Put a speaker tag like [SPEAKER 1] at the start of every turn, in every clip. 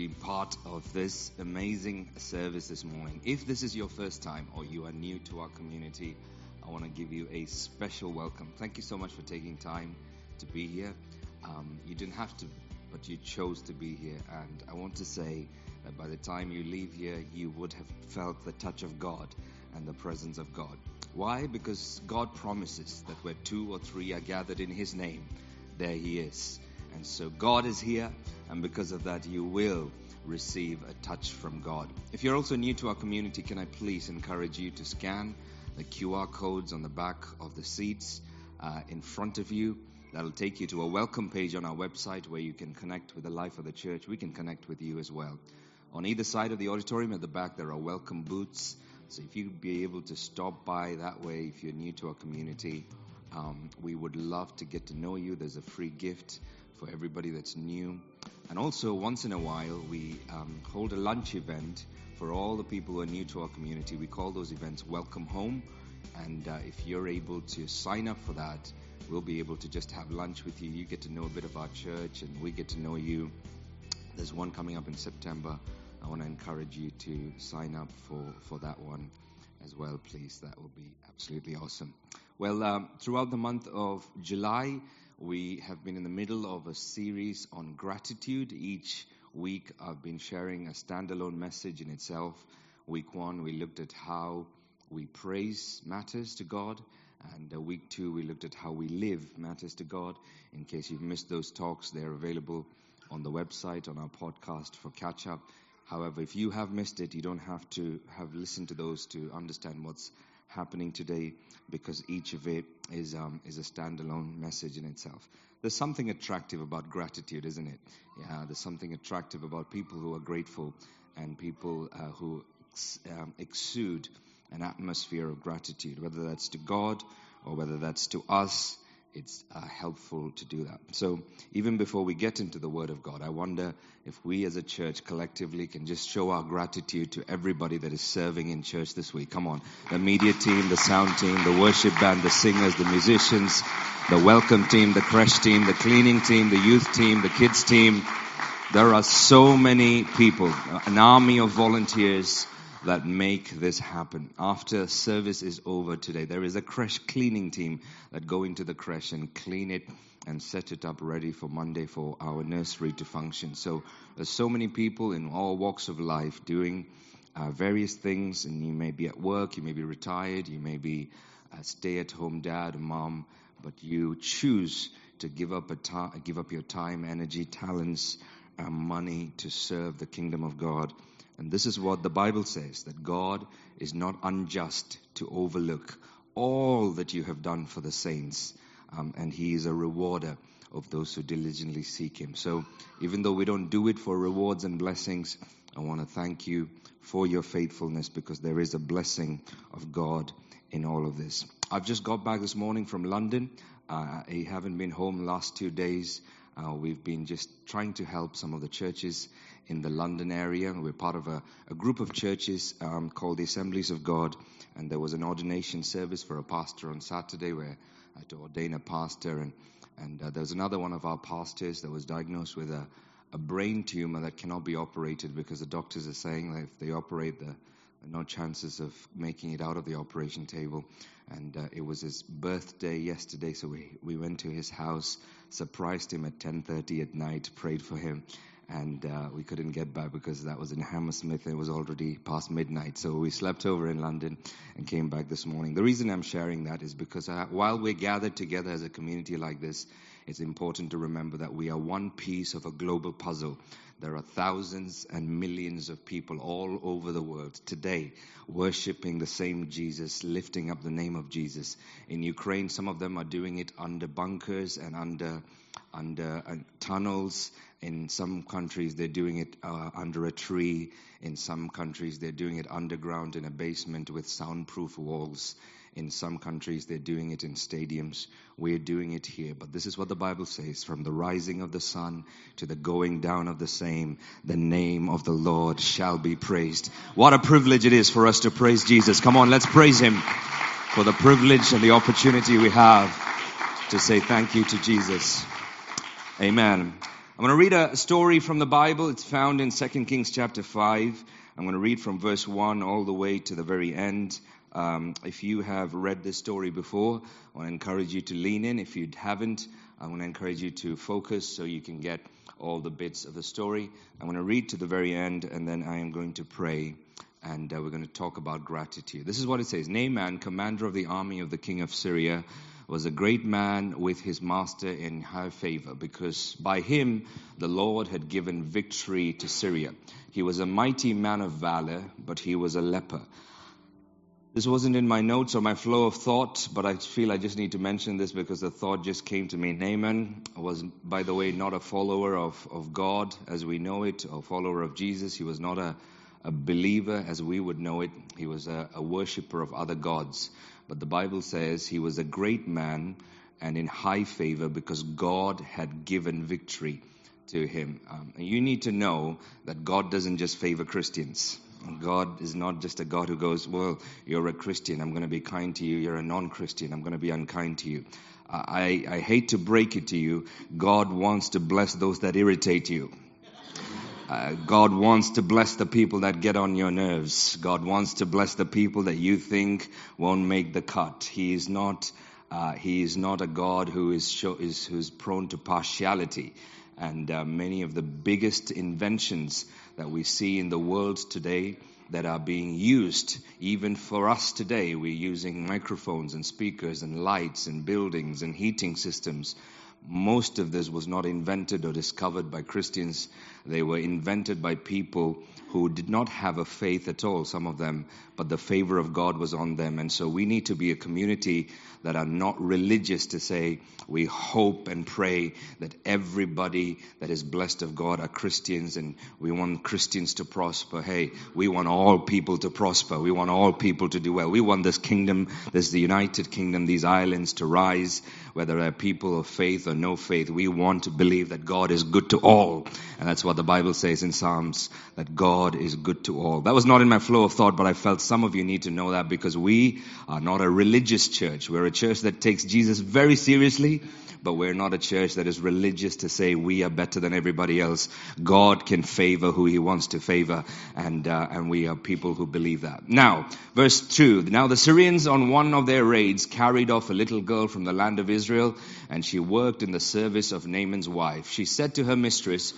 [SPEAKER 1] been part of this amazing service this morning. If this is your first time or you are new to our community, I want to give you a special welcome. Thank you so much for taking time to be here. Um, you didn't have to, but you chose to be here. And I want to say that by the time you leave here, you would have felt the touch of God and the presence of God. Why? Because God promises that where two or three are gathered in His name, there He is. And so God is here, and because of that, you will receive a touch from God. If you're also new to our community, can I please encourage you to scan the QR codes on the back of the seats uh, in front of you? That'll take you to a welcome page on our website where you can connect with the life of the church. We can connect with you as well. On either side of the auditorium at the back, there are welcome booths. So if you'd be able to stop by that way, if you're new to our community, um, we would love to get to know you. There's a free gift for everybody that's new. And also, once in a while, we um, hold a lunch event for all the people who are new to our community. We call those events Welcome Home. And uh, if you're able to sign up for that, we'll be able to just have lunch with you. You get to know a bit of our church, and we get to know you. There's one coming up in September. I want to encourage you to sign up for, for that one as well, please. That will be absolutely awesome. Well, um, throughout the month of July, we have been in the middle of a series on gratitude. Each week, I've been sharing a standalone message in itself. Week one, we looked at how we praise matters to God. And uh, week two, we looked at how we live matters to God. In case you've missed those talks, they're available on the website, on our podcast for catch up. However, if you have missed it, you don't have to have listened to those to understand what's happening today because each of it is, um, is a standalone message in itself. There's something attractive about gratitude, isn't it? Yeah, there's something attractive about people who are grateful and people uh, who ex- um, exude an atmosphere of gratitude, whether that's to God or whether that's to us it's uh, helpful to do that. So, even before we get into the Word of God, I wonder if we as a church collectively can just show our gratitude to everybody that is serving in church this week. Come on. The media team, the sound team, the worship band, the singers, the musicians, the welcome team, the crèche team, the cleaning team, the youth team, the kids team. There are so many people, an army of volunteers that make this happen. After service is over today, there is a crèche cleaning team that go into the crèche and clean it and set it up ready for Monday for our nursery to function. So there's so many people in all walks of life doing uh, various things, and you may be at work, you may be retired, you may be a stay-at-home dad, mom, but you choose to give up a ta- give up your time, energy, talents, uh, money to serve the kingdom of God and this is what the Bible says that God is not unjust to overlook all that you have done for the saints. Um, and He is a rewarder of those who diligently seek Him. So even though we don't do it for rewards and blessings, I want to thank you for your faithfulness because there is a blessing of God in all of this. I've just got back this morning from London. Uh, I haven't been home last two days. Uh, we've been just trying to help some of the churches in the London area. We're part of a, a group of churches um, called the Assemblies of God, and there was an ordination service for a pastor on Saturday where I had to ordain a pastor, and and uh, there was another one of our pastors that was diagnosed with a, a brain tumor that cannot be operated because the doctors are saying that if they operate, the no chances of making it out of the operation table. And uh, it was his birthday yesterday, so we, we went to his house, surprised him at 10:30 at night, prayed for him, and uh, we couldn't get back because that was in Hammersmith and it was already past midnight. So we slept over in London and came back this morning. The reason I'm sharing that is because uh, while we're gathered together as a community like this, it's important to remember that we are one piece of a global puzzle. There are thousands and millions of people all over the world today worshiping the same Jesus, lifting up the name of Jesus. In Ukraine, some of them are doing it under bunkers and under under uh, tunnels. In some countries, they're doing it uh, under a tree. In some countries, they're doing it underground in a basement with soundproof walls. In some countries, they're doing it in stadiums. We're doing it here. But this is what the Bible says from the rising of the sun to the going down of the same, the name of the Lord shall be praised. What a privilege it is for us to praise Jesus. Come on, let's praise Him for the privilege and the opportunity we have to say thank you to Jesus. Amen. I'm going to read a story from the Bible. It's found in 2 Kings chapter 5. I'm going to read from verse 1 all the way to the very end. Um, if you have read this story before, I want to encourage you to lean in. If you haven't, I want to encourage you to focus so you can get all the bits of the story. I'm going to read to the very end and then I am going to pray and uh, we're going to talk about gratitude. This is what it says Naaman, commander of the army of the king of Syria, was a great man with his master in high favor because by him the Lord had given victory to Syria. He was a mighty man of valor, but he was a leper. This wasn't in my notes or my flow of thought, but I feel I just need to mention this because the thought just came to me. Naaman was, by the way, not a follower of, of God as we know it, a follower of Jesus. He was not a, a believer as we would know it. He was a, a worshiper of other gods. But the Bible says he was a great man and in high favor because God had given victory to him. Um, you need to know that God doesn't just favor Christians. God is not just a God who goes, Well, you're a Christian, I'm going to be kind to you. You're a non Christian, I'm going to be unkind to you. I, I hate to break it to you. God wants to bless those that irritate you. Uh, God wants to bless the people that get on your nerves. God wants to bless the people that you think won't make the cut. He is not, uh, he is not a God who is, show, is who's prone to partiality. And uh, many of the biggest inventions that we see in the world today that are being used even for us today. We're using microphones and speakers and lights and buildings and heating systems. Most of this was not invented or discovered by Christians. They were invented by people who did not have a faith at all, some of them, but the favor of God was on them. And so we need to be a community that are not religious to say we hope and pray that everybody that is blessed of God are Christians and we want Christians to prosper. Hey, we want all people to prosper. We want all people to do well. We want this kingdom, this the United Kingdom, these islands to rise, whether they're people of faith or no faith. We want to believe that God is good to all. And that's what the Bible says in Psalms, that God is good to all. That was not in my flow of thought, but I felt some of you need to know that because we are not a religious church. We're a church that takes Jesus very seriously but we're not a church that is religious to say we are better than everybody else. God can favor who He wants to favor, and uh, and we are people who believe that. Now, verse two. Now the Syrians on one of their raids carried off a little girl from the land of Israel, and she worked in the service of Naaman's wife. She said to her mistress.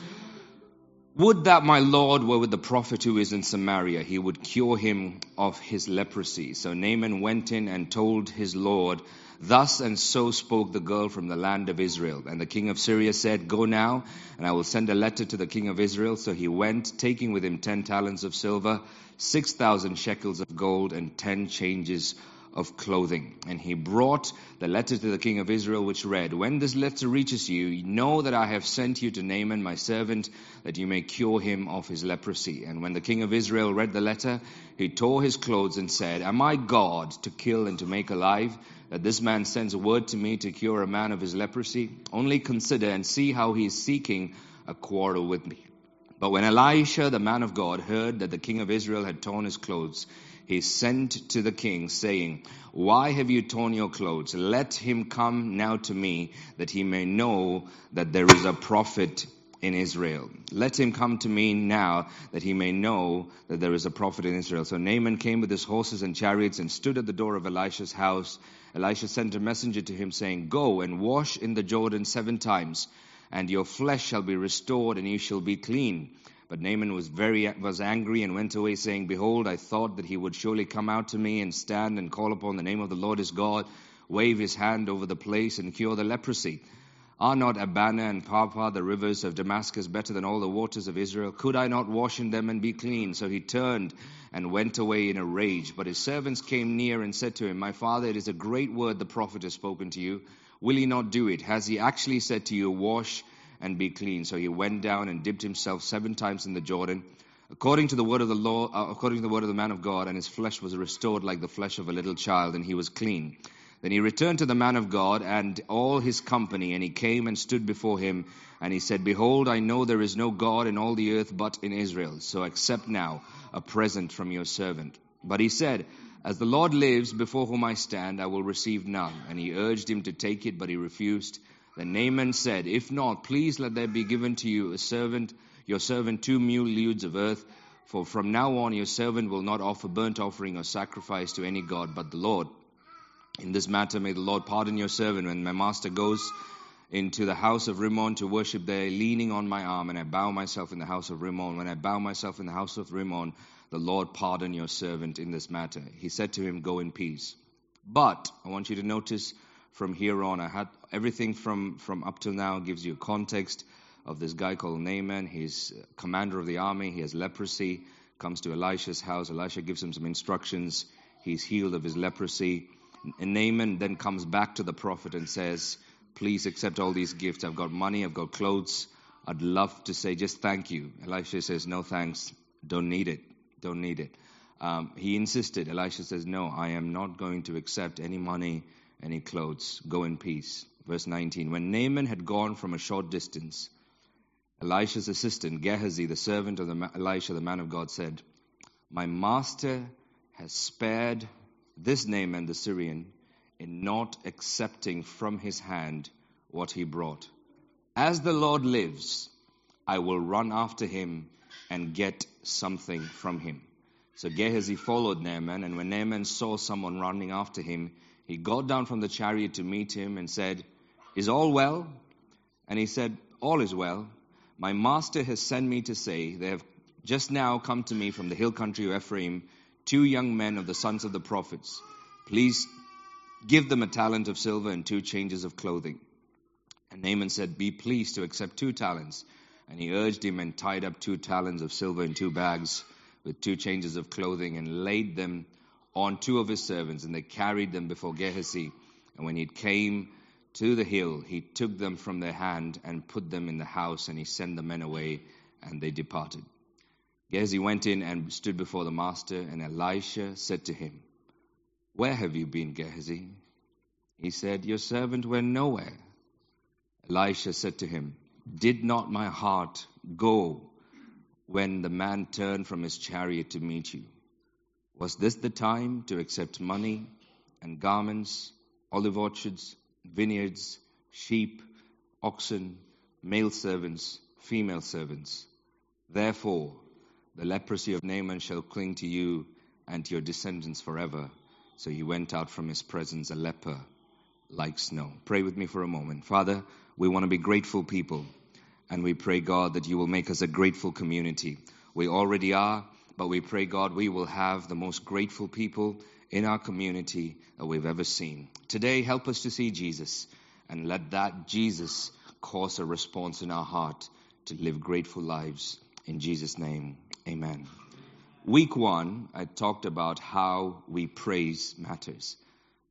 [SPEAKER 1] Would that my Lord were with the prophet who is in Samaria, he would cure him of his leprosy. So Naaman went in and told his Lord, Thus and so spoke the girl from the land of Israel. And the king of Syria said, Go now, and I will send a letter to the king of Israel. So he went, taking with him ten talents of silver, six thousand shekels of gold, and ten changes of clothing. And he brought the letter to the king of Israel, which read, When this letter reaches you, know that I have sent you to Naaman, my servant, that you may cure him of his leprosy. And when the king of Israel read the letter, he tore his clothes and said, Am I God to kill and to make alive? that this man sends a word to me to cure a man of his leprosy? Only consider and see how he is seeking a quarrel with me. But when Elisha, the man of God, heard that the king of Israel had torn his clothes, he sent to the king, saying, Why have you torn your clothes? Let him come now to me, that he may know that there is a prophet in Israel. Let him come to me now that he may know that there is a prophet in Israel. So Naaman came with his horses and chariots and stood at the door of Elisha's house. Elisha sent a messenger to him saying, Go and wash in the Jordan seven times, and your flesh shall be restored and you shall be clean. But Naaman was very was angry and went away saying, Behold, I thought that he would surely come out to me and stand and call upon the name of the Lord his God, wave his hand over the place and cure the leprosy. Are not Abana and Pharpar, the rivers of Damascus, better than all the waters of Israel? Could I not wash in them and be clean? So he turned and went away in a rage. But his servants came near and said to him, My father, it is a great word the prophet has spoken to you. Will he not do it? Has he actually said to you, Wash and be clean? So he went down and dipped himself seven times in the Jordan, according to the word of the law, uh, according to the word of the man of God, and his flesh was restored like the flesh of a little child, and he was clean. Then he returned to the man of God and all his company, and he came and stood before him, and he said, Behold, I know there is no God in all the earth but in Israel, so accept now a present from your servant. But he said, As the Lord lives, before whom I stand, I will receive none. And he urged him to take it, but he refused. Then Naaman said, If not, please let there be given to you a servant, your servant two mule loads of earth, for from now on your servant will not offer burnt offering or sacrifice to any god but the Lord. In this matter may the Lord pardon your servant when my master goes into the house of Rimmon to worship there, leaning on my arm, and I bow myself in the house of Rimmon. When I bow myself in the house of Rimmon, the Lord pardon your servant in this matter. He said to him, Go in peace. But I want you to notice from here on, I had everything from, from up till now gives you a context of this guy called Naaman. He's commander of the army. He has leprosy. Comes to Elisha's house. Elisha gives him some instructions. He's healed of his leprosy. And Naaman then comes back to the prophet and says, Please accept all these gifts. I've got money, I've got clothes. I'd love to say just thank you. Elisha says, No thanks. Don't need it. Don't need it. Um, he insisted. Elisha says, No, I am not going to accept any money, any clothes. Go in peace. Verse 19. When Naaman had gone from a short distance, Elisha's assistant, Gehazi, the servant of the, Elisha, the man of God, said, My master has spared this Naaman the Syrian in not accepting from his hand what he brought. As the Lord lives, I will run after him and get something from him. So Gehazi followed Naaman, and when Naaman saw someone running after him, he got down from the chariot to meet him and said, Is all well? And he said, All is well. My master has sent me to say, They have just now come to me from the hill country of Ephraim, two young men of the sons of the prophets. Please Give them a talent of silver and two changes of clothing. And Naaman said, Be pleased to accept two talents. And he urged him and tied up two talents of silver in two bags with two changes of clothing and laid them on two of his servants. And they carried them before Gehazi. And when he came to the hill, he took them from their hand and put them in the house. And he sent the men away, and they departed. Gehazi went in and stood before the master. And Elisha said to him, where have you been, Gehazi? He said, Your servant went nowhere. Elisha said to him, Did not my heart go when the man turned from his chariot to meet you? Was this the time to accept money and garments, olive orchards, vineyards, sheep, oxen, male servants, female servants? Therefore, the leprosy of Naaman shall cling to you and to your descendants forever so he went out from his presence a leper like snow. Pray with me for a moment. Father, we want to be grateful people. And we pray, God, that you will make us a grateful community. We already are, but we pray, God, we will have the most grateful people in our community that we've ever seen. Today, help us to see Jesus and let that Jesus cause a response in our heart to live grateful lives. In Jesus' name, amen. Week one, I talked about how we praise matters.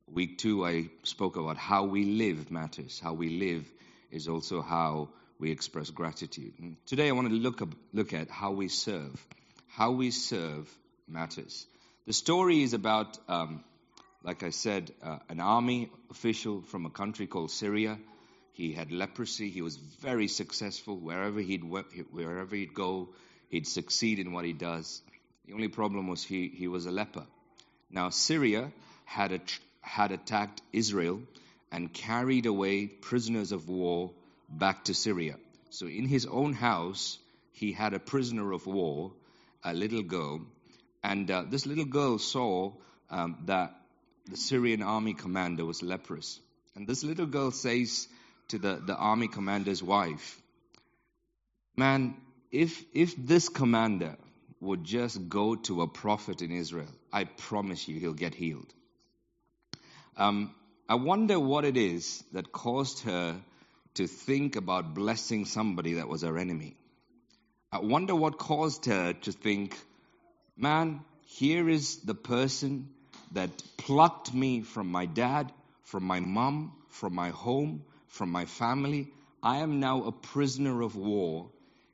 [SPEAKER 1] Week two, I spoke about how we live matters. How we live is also how we express gratitude. And today, I want to look, up, look at how we serve. How we serve matters. The story is about, um, like I said, uh, an army official from a country called Syria. He had leprosy. He was very successful wherever he'd wherever he'd go. He'd succeed in what he does. The only problem was he, he was a leper. Now, Syria had, a, had attacked Israel and carried away prisoners of war back to Syria. So, in his own house, he had a prisoner of war, a little girl, and uh, this little girl saw um, that the Syrian army commander was leprous. And this little girl says to the, the army commander's wife, Man, if, if this commander would just go to a prophet in Israel, I promise you he'll get healed. Um, I wonder what it is that caused her to think about blessing somebody that was her enemy. I wonder what caused her to think, man, here is the person that plucked me from my dad, from my mom, from my home, from my family. I am now a prisoner of war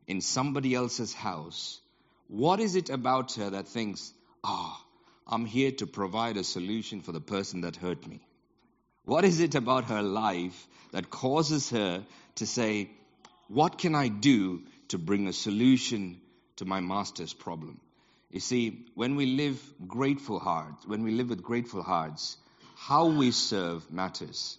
[SPEAKER 1] in somebody else's house what is it about her that thinks, ah, oh, I'm here to provide a solution for the person that hurt me? What is it about her life that causes her to say, What can I do to bring a solution to my master's problem? You see, when we live grateful hearts, when we live with grateful hearts, how we serve matters.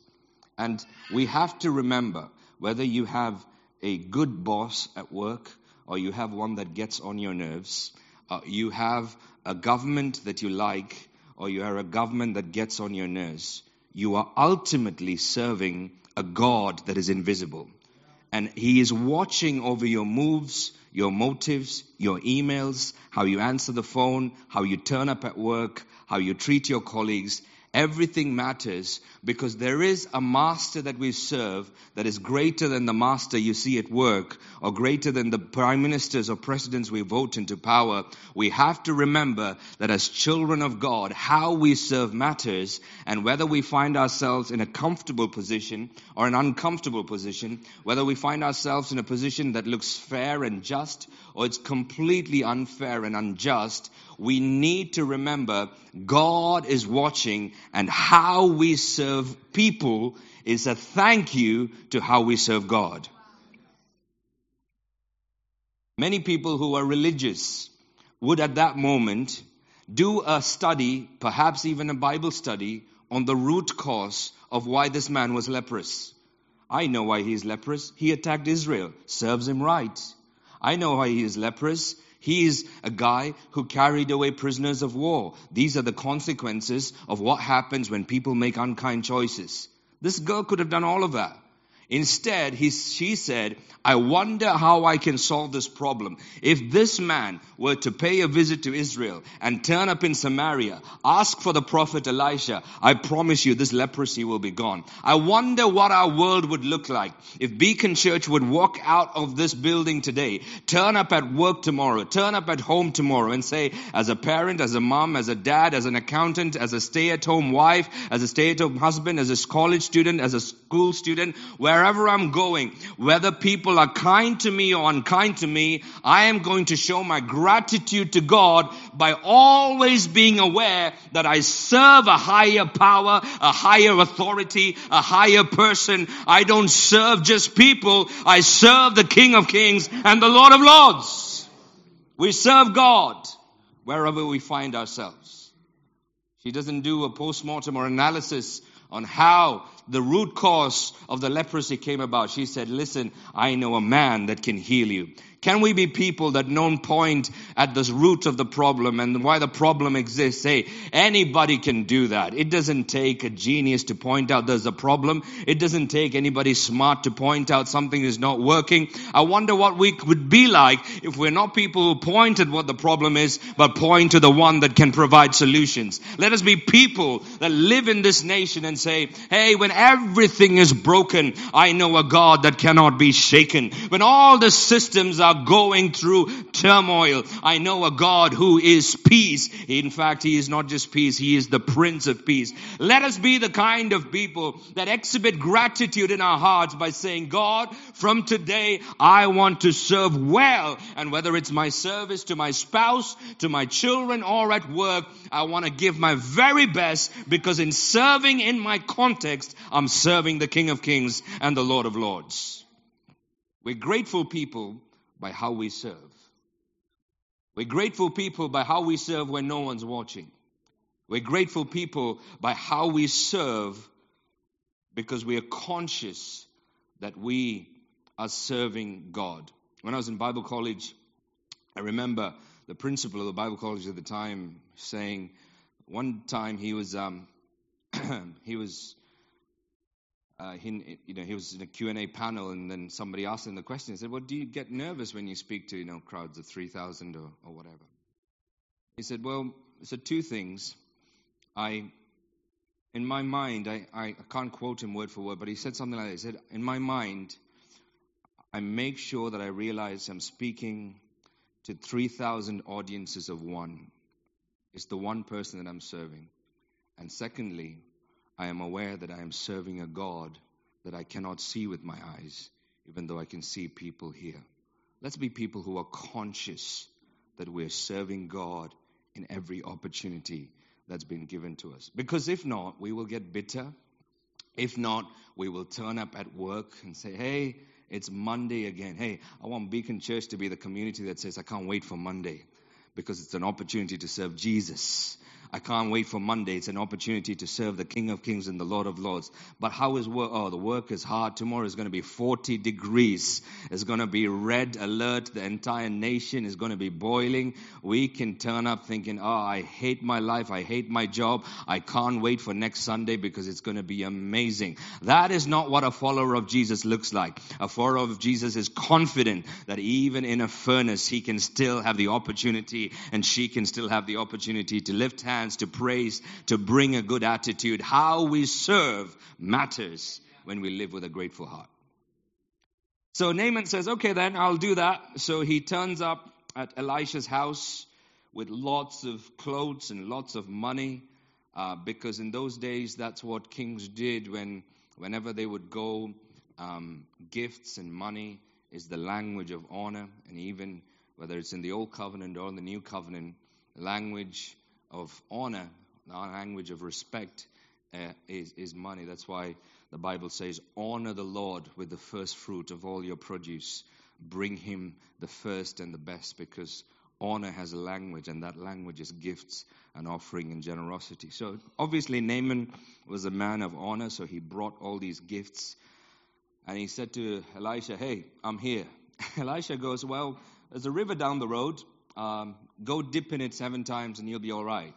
[SPEAKER 1] And we have to remember whether you have a good boss at work or you have one that gets on your nerves, uh, you have a government that you like or you are a government that gets on your nerves, you are ultimately serving a God that is invisible. And He is watching over your moves, your motives, your emails, how you answer the phone, how you turn up at work, how you treat your colleagues. Everything matters because there is a master that we serve that is greater than the master you see at work or greater than the prime ministers or presidents we vote into power. We have to remember that as children of God, how we serve matters and whether we find ourselves in a comfortable position or an uncomfortable position, whether we find ourselves in a position that looks fair and just or it's completely unfair and unjust, we need to remember God is watching and how we serve people is a thank you to how we serve God. Many people who are religious would at that moment do a study, perhaps even a Bible study, on the root cause of why this man was leprous. I know why he is leprous. He attacked Israel. Serves him right. I know why he is leprous. He is a guy who carried away prisoners of war. These are the consequences of what happens when people make unkind choices. This girl could have done all of that. Instead, he, she said, I wonder how I can solve this problem. If this man were to pay a visit to Israel and turn up in Samaria, ask for the prophet Elisha, I promise you this leprosy will be gone. I wonder what our world would look like if Beacon Church would walk out of this building today, turn up at work tomorrow, turn up at home tomorrow and say, as a parent, as a mom, as a dad, as an accountant, as a stay-at-home wife, as a stay-at-home husband, as a college student, as a school student, wherever I'm going, whether people are kind to me or unkind to me, I am going to show my gratitude to God by always being aware that I serve a higher power, a higher authority, a higher person. I don't serve just people. I serve the King of Kings and the Lord of Lords. We serve God wherever we find ourselves. She doesn't do a postmortem or analysis on how the root cause of the leprosy came about. She said, listen, I know a man that can heal you. Can we be people that don't point at the root of the problem and why the problem exists? Hey, anybody can do that. It doesn't take a genius to point out there's a problem. It doesn't take anybody smart to point out something is not working. I wonder what we would be like if we're not people who point at what the problem is, but point to the one that can provide solutions. Let us be people that live in this nation and say, hey, when everything is broken, I know a God that cannot be shaken. When all the systems are are going through turmoil. I know a God who is peace. In fact, He is not just peace, He is the Prince of Peace. Let us be the kind of people that exhibit gratitude in our hearts by saying, God, from today, I want to serve well. And whether it's my service to my spouse, to my children, or at work, I want to give my very best because in serving in my context, I'm serving the King of Kings and the Lord of Lords. We're grateful people by how we serve. We're grateful people by how we serve when no one's watching. We're grateful people by how we serve because we are conscious that we are serving God. When I was in Bible college, I remember the principal of the Bible college at the time saying, one time he was um, he was uh, he, you know, he was in a Q&A panel and then somebody asked him the question. He said, well, do you get nervous when you speak to, you know, crowds of 3,000 or, or whatever? He said, well, so two things. I, in my mind, I, I can't quote him word for word, but he said something like that. He said, in my mind, I make sure that I realize I'm speaking to 3,000 audiences of one. It's the one person that I'm serving. And secondly, I am aware that I am serving a God that I cannot see with my eyes, even though I can see people here. Let's be people who are conscious that we're serving God in every opportunity that's been given to us. Because if not, we will get bitter. If not, we will turn up at work and say, hey, it's Monday again. Hey, I want Beacon Church to be the community that says, I can't wait for Monday because it's an opportunity to serve Jesus. I can't wait for Monday. It's an opportunity to serve the King of Kings and the Lord of Lords. But how is work? Oh, the work is hard. Tomorrow is going to be 40 degrees. It's going to be red alert. The entire nation is going to be boiling. We can turn up thinking, oh, I hate my life. I hate my job. I can't wait for next Sunday because it's going to be amazing. That is not what a follower of Jesus looks like. A follower of Jesus is confident that even in a furnace, he can still have the opportunity and she can still have the opportunity to lift hands, to praise, to bring a good attitude. How we serve matters when we live with a grateful heart. So Naaman says, okay, then I'll do that. So he turns up at Elisha's house with lots of clothes and lots of money, uh, because in those days, that's what kings did when, whenever they would go, um, gifts and money is the language of honor, and even whether it's in the Old Covenant or in the New Covenant, language of honor, the language of respect uh, is, is money. That's why the Bible says, Honor the Lord with the first fruit of all your produce. Bring him the first and the best, because honor has a language, and that language is gifts and offering and generosity. So obviously, Naaman was a man of honor, so he brought all these gifts. And he said to Elisha, Hey, I'm here. Elisha goes, Well, there's a river down the road. Um, go dip in it seven times and you'll be all right.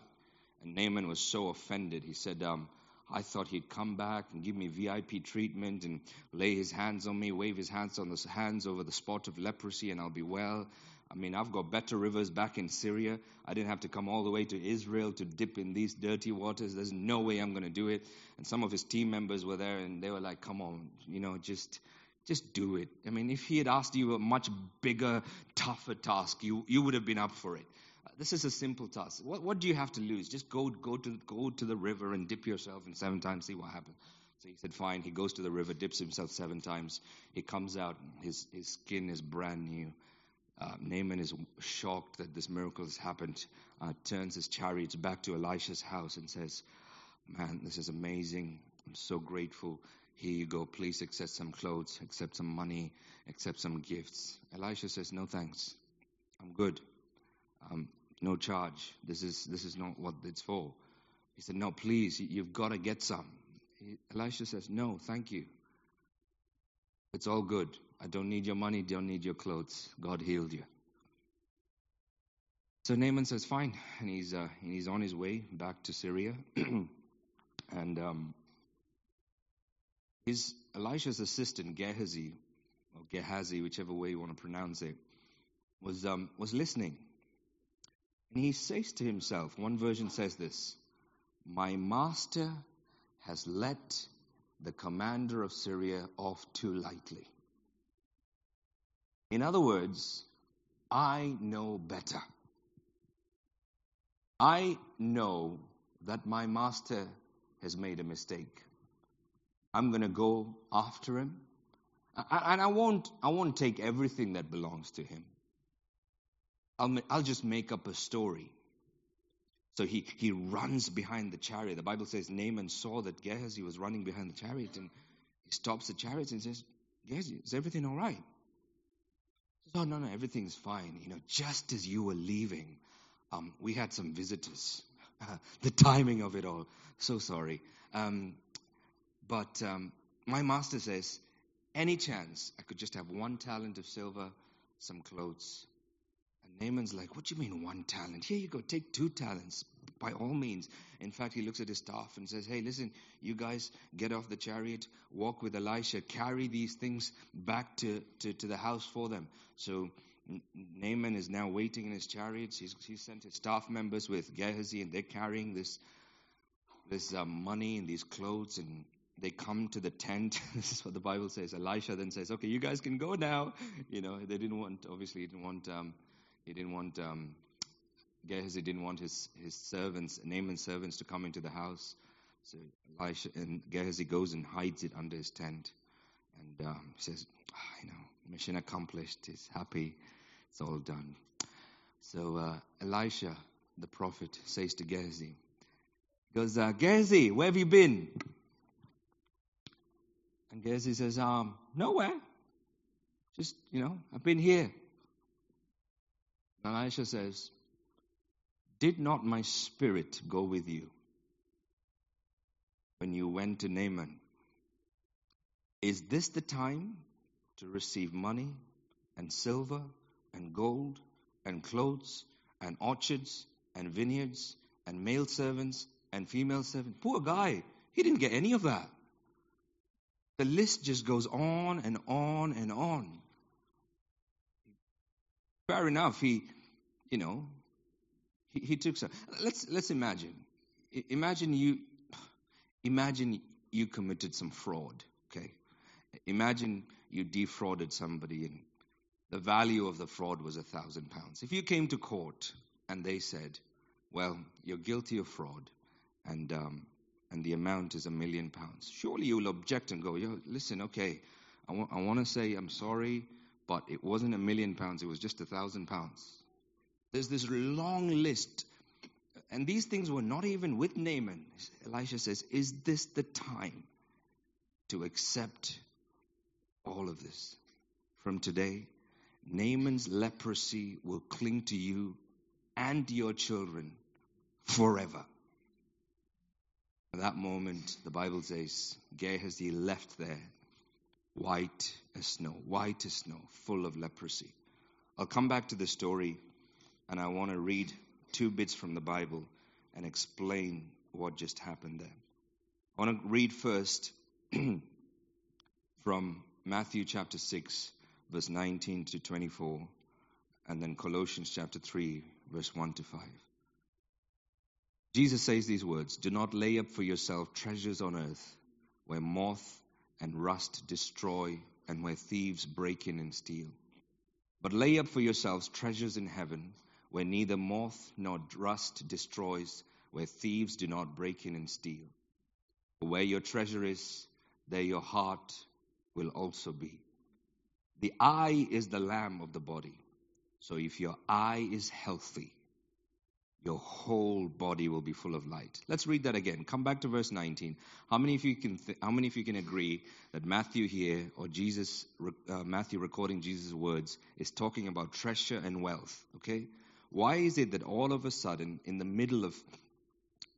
[SPEAKER 1] And Naaman was so offended. He said, um, I thought he'd come back and give me VIP treatment and lay his hands on me, wave his hands on the hands over the spot of leprosy, and I'll be well. I mean, I've got better rivers back in Syria. I didn't have to come all the way to Israel to dip in these dirty waters. There's no way I'm going to do it. And some of his team members were there, and they were like, "Come on, you know, just just do it. I mean, if he had asked you a much bigger, tougher task, you, you would have been up for it. This is a simple task. What, what do you have to lose? Just go, go, to, go to the river and dip yourself in seven times, see what happens. So he said, fine. He goes to the river, dips himself seven times. He comes out, his, his skin is brand new. Uh, Naaman is shocked that this miracle has happened, uh, turns his chariots back to Elisha's house and says, Man, this is amazing. I'm so grateful. Here you go, please accept some clothes, accept some money, accept some gifts. Elisha says, No thanks. I'm good. Um, no charge. This is, this is not what it's for. He said, No, please, you've got to get some. He, Elisha says, No, thank you. It's all good. I don't need your money, don't need your clothes. God healed you. So Naaman says, Fine. And he's, uh, and he's on his way back to Syria. and um, his Elisha's assistant Gehazi, or Gehazi, whichever way you want to pronounce it, was um, was listening, and he says to himself. One version says this: "My master has let the commander of Syria off too lightly." In other words, I know better. I know that my master has made a mistake. I'm going to go after him. And I won't, I won't take everything that belongs to him. I'll, I'll just make up a story. So he, he runs behind the chariot. The Bible says Naaman saw that Gehazi was running behind the chariot and he stops the chariot and says, Gehazi, is everything all right? Says, oh, no, no, everything's fine. You know, just as you were leaving, um, we had some visitors. the timing of it all. So sorry. Um, but um, my master says, any chance I could just have one talent of silver, some clothes. And Naaman's like, what do you mean one talent? Here you go, take two talents by all means. In fact, he looks at his staff and says, hey, listen, you guys get off the chariot, walk with Elisha, carry these things back to, to, to the house for them. So Naaman is now waiting in his chariots. He's, he's sent his staff members with Gehazi, and they're carrying this, this uh, money and these clothes and they come to the tent. this is what the Bible says. Elisha then says, "Okay, you guys can go now." You know, they didn't want. Obviously, he didn't want. Um, he didn't want. Um, Gehazi didn't want his his servants, Naaman's servants, to come into the house. So Elisha and Gehazi goes and hides it under his tent, and um, says, oh, "You know, mission accomplished. He's happy. It's all done." So uh, Elisha, the prophet, says to Gehazi, "Goes, uh, Gehazi, where have you been?" And Gehazi says, um, nowhere. Just, you know, I've been here. And Elisha says, Did not my spirit go with you when you went to Naaman? Is this the time to receive money and silver and gold and clothes and orchards and vineyards and male servants and female servants? Poor guy, he didn't get any of that. The list just goes on and on and on. Fair enough, he, you know, he, he took some. Let's let's imagine. Imagine you, imagine you committed some fraud. Okay, imagine you defrauded somebody and the value of the fraud was a thousand pounds. If you came to court and they said, "Well, you're guilty of fraud," and um, and the amount is a million pounds. Surely you will object and go, Yo, listen, okay, I, wa- I want to say I'm sorry, but it wasn't a million pounds, it was just a thousand pounds. There's this long list, and these things were not even with Naaman. Elisha says, Is this the time to accept all of this? From today, Naaman's leprosy will cling to you and your children forever. At that moment, the Bible says, Gehazi left there, white as snow, white as snow, full of leprosy. I'll come back to the story, and I want to read two bits from the Bible and explain what just happened there. I want to read first from Matthew chapter 6, verse 19 to 24, and then Colossians chapter 3, verse 1 to 5. Jesus says these words Do not lay up for yourself treasures on earth where moth and rust destroy and where thieves break in and steal. But lay up for yourselves treasures in heaven where neither moth nor rust destroys, where thieves do not break in and steal. For where your treasure is, there your heart will also be. The eye is the lamp of the body. So if your eye is healthy, your whole body will be full of light. Let's read that again. Come back to verse 19. How many of you can th- how many of you can agree that Matthew here or Jesus uh, Matthew recording Jesus' words is talking about treasure and wealth, okay? Why is it that all of a sudden in the middle of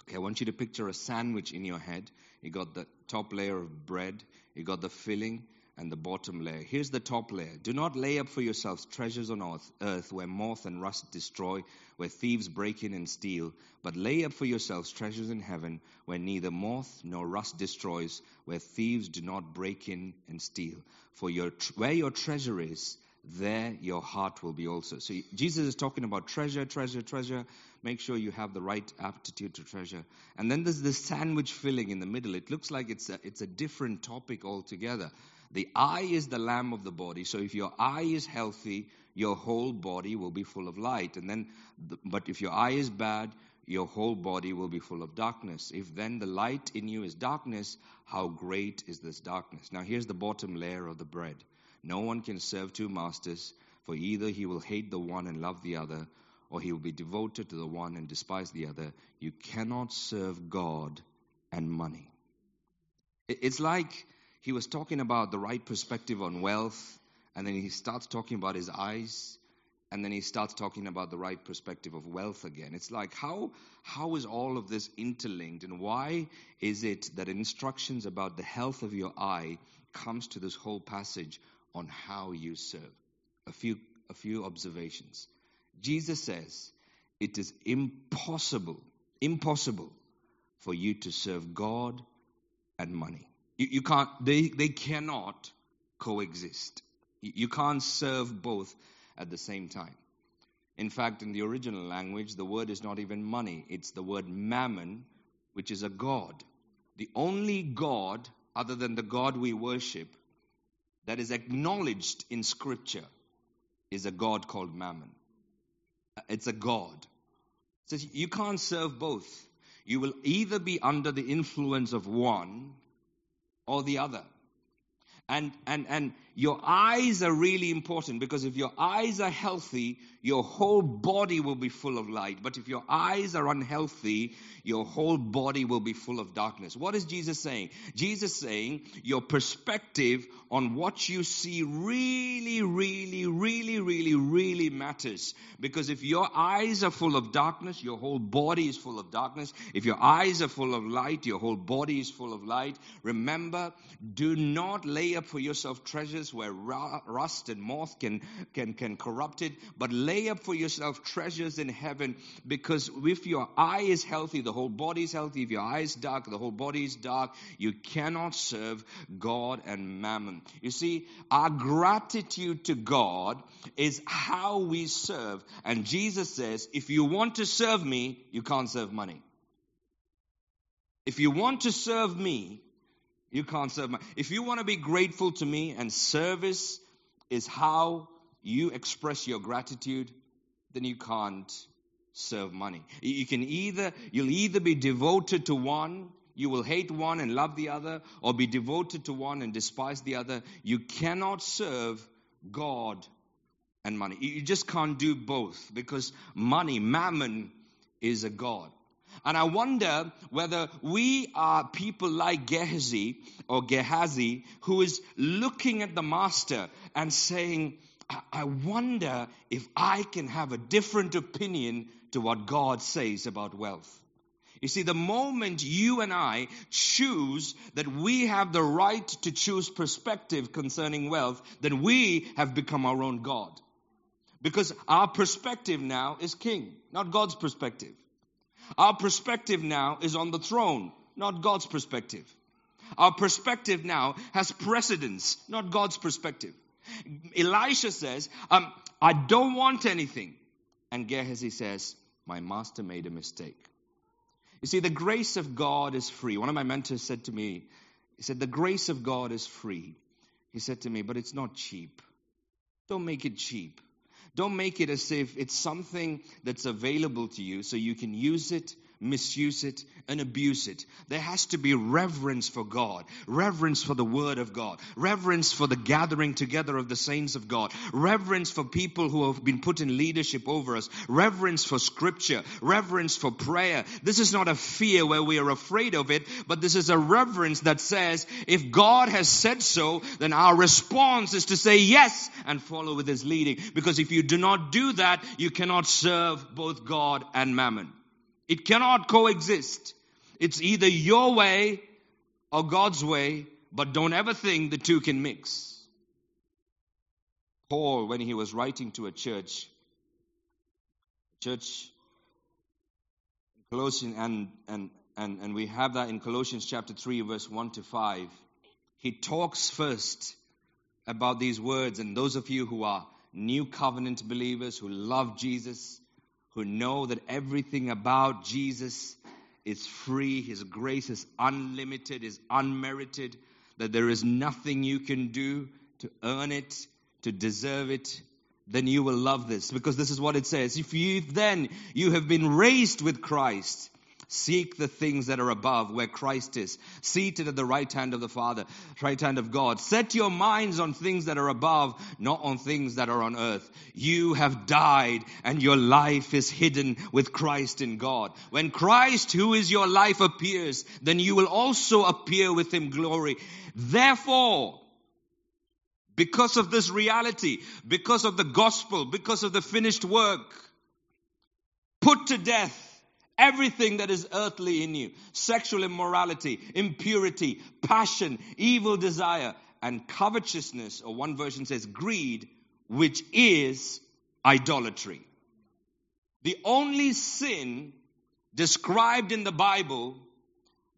[SPEAKER 1] Okay, I want you to picture a sandwich in your head. You got the top layer of bread, you got the filling, and the bottom layer. Here's the top layer. Do not lay up for yourselves treasures on earth, where moth and rust destroy, where thieves break in and steal, but lay up for yourselves treasures in heaven where neither moth nor rust destroys, where thieves do not break in and steal. For your, where your treasure is, there your heart will be also. So Jesus is talking about treasure, treasure, treasure. Make sure you have the right aptitude to treasure. And then there's this sandwich filling in the middle. It looks like it's a, it's a different topic altogether. The eye is the lamp of the body. So if your eye is healthy, your whole body will be full of light. And then, but if your eye is bad, your whole body will be full of darkness. If then the light in you is darkness, how great is this darkness? Now here's the bottom layer of the bread. No one can serve two masters, for either he will hate the one and love the other, or he will be devoted to the one and despise the other. You cannot serve God and money. It's like he was talking about the right perspective on wealth, and then he starts talking about his eyes, and then he starts talking about the right perspective of wealth again. It's like how how is all of this interlinked, and why is it that instructions about the health of your eye comes to this whole passage on how you serve? A few a few observations. Jesus says it is impossible, impossible for you to serve God and money. You, you can't, they, they cannot coexist. You, you can't serve both at the same time. In fact, in the original language, the word is not even money, it's the word mammon, which is a god. The only God, other than the God we worship, that is acknowledged in Scripture is a God called mammon. It's a God. Says you can't serve both. You will either be under the influence of one or the other. And, and, and your eyes are really important because if your eyes are healthy, your whole body will be full of light. But if your eyes are unhealthy, your whole body will be full of darkness. What is Jesus saying? Jesus saying your perspective on what you see really, really, really, really, really matters. Because if your eyes are full of darkness, your whole body is full of darkness. If your eyes are full of light, your whole body is full of light. Remember, do not lay up for yourself treasures where rust and moth can, can, can corrupt it, but lay up for yourself treasures in heaven because if your eye is healthy, the whole body is healthy. If your eye is dark, the whole body is dark. You cannot serve God and mammon. You see, our gratitude to God is how we serve. And Jesus says, if you want to serve me, you can't serve money. If you want to serve me, you can't serve money. If you want to be grateful to me and service is how you express your gratitude, then you can't serve money. You can either, you'll either be devoted to one, you will hate one and love the other, or be devoted to one and despise the other. You cannot serve God and money. You just can't do both because money, mammon, is a God. And I wonder whether we are people like Gehazi or Gehazi who is looking at the master and saying, I wonder if I can have a different opinion to what God says about wealth. You see, the moment you and I choose that we have the right to choose perspective concerning wealth, then we have become our own God. Because our perspective now is king, not God's perspective. Our perspective now is on the throne, not God's perspective. Our perspective now has precedence, not God's perspective. Elisha says, um, I don't want anything. And Gehazi says, My master made a mistake. You see, the grace of God is free. One of my mentors said to me, He said, The grace of God is free. He said to me, But it's not cheap. Don't make it cheap. Don't make it as if it's something that's available to you so you can use it misuse it, and abuse it. There has to be reverence for God, reverence for the Word of God, reverence for the gathering together of the saints of God, reverence for people who have been put in leadership over us, reverence for Scripture, reverence for prayer. This is not a fear where we are afraid of it, but this is a reverence that says, if God has said so, then our response is to say yes and follow with His leading. Because if you do not do that, you cannot serve both God and mammon. It cannot coexist. It's either your way or God's way, but don't ever think the two can mix. Paul, when he was writing to a church, church Colossians, and, and, and, and we have that in Colossians chapter 3, verse 1 to 5, he talks first about these words. And those of you who are new covenant believers who love Jesus, who know that everything about Jesus is free, His grace is unlimited, is unmerited, that there is nothing you can do to earn it, to deserve it, then you will love this because this is what it says. If you then you have been raised with Christ, Seek the things that are above where Christ is, seated at the right hand of the Father, right hand of God. Set your minds on things that are above, not on things that are on earth. You have died and your life is hidden with Christ in God. When Christ, who is your life, appears, then you will also appear with him glory. Therefore, because of this reality, because of the gospel, because of the finished work, put to death Everything that is earthly in you sexual immorality, impurity, passion, evil desire, and covetousness, or one version says greed, which is idolatry. The only sin described in the Bible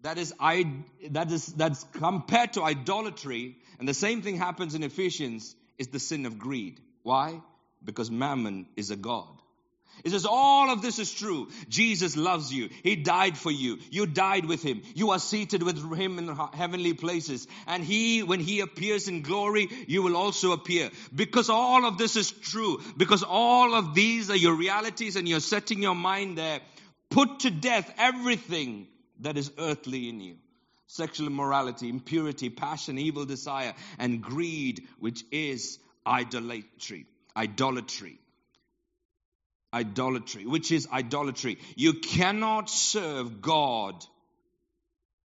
[SPEAKER 1] that is, that is that's compared to idolatry, and the same thing happens in Ephesians, is the sin of greed. Why? Because mammon is a god. It says all of this is true. Jesus loves you. He died for you. You died with him. You are seated with him in heavenly places. And he, when he appears in glory, you will also appear. Because all of this is true. Because all of these are your realities and you're setting your mind there. Put to death everything that is earthly in you. sexual immorality, impurity, passion, evil desire, and greed, which is idolatry. Idolatry. Idolatry, which is idolatry. You cannot serve God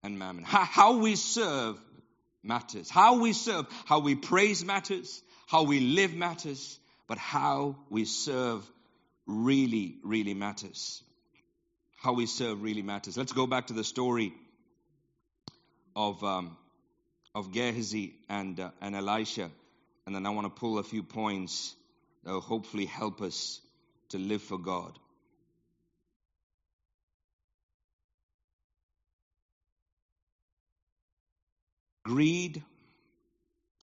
[SPEAKER 1] and mammon. How we serve matters. How we serve, how we praise matters, how we live matters, but how we serve really, really matters. How we serve really matters. Let's go back to the story of um, of Gehazi and uh, and Elisha, and then I want to pull a few points that will hopefully help us to live for God. Greed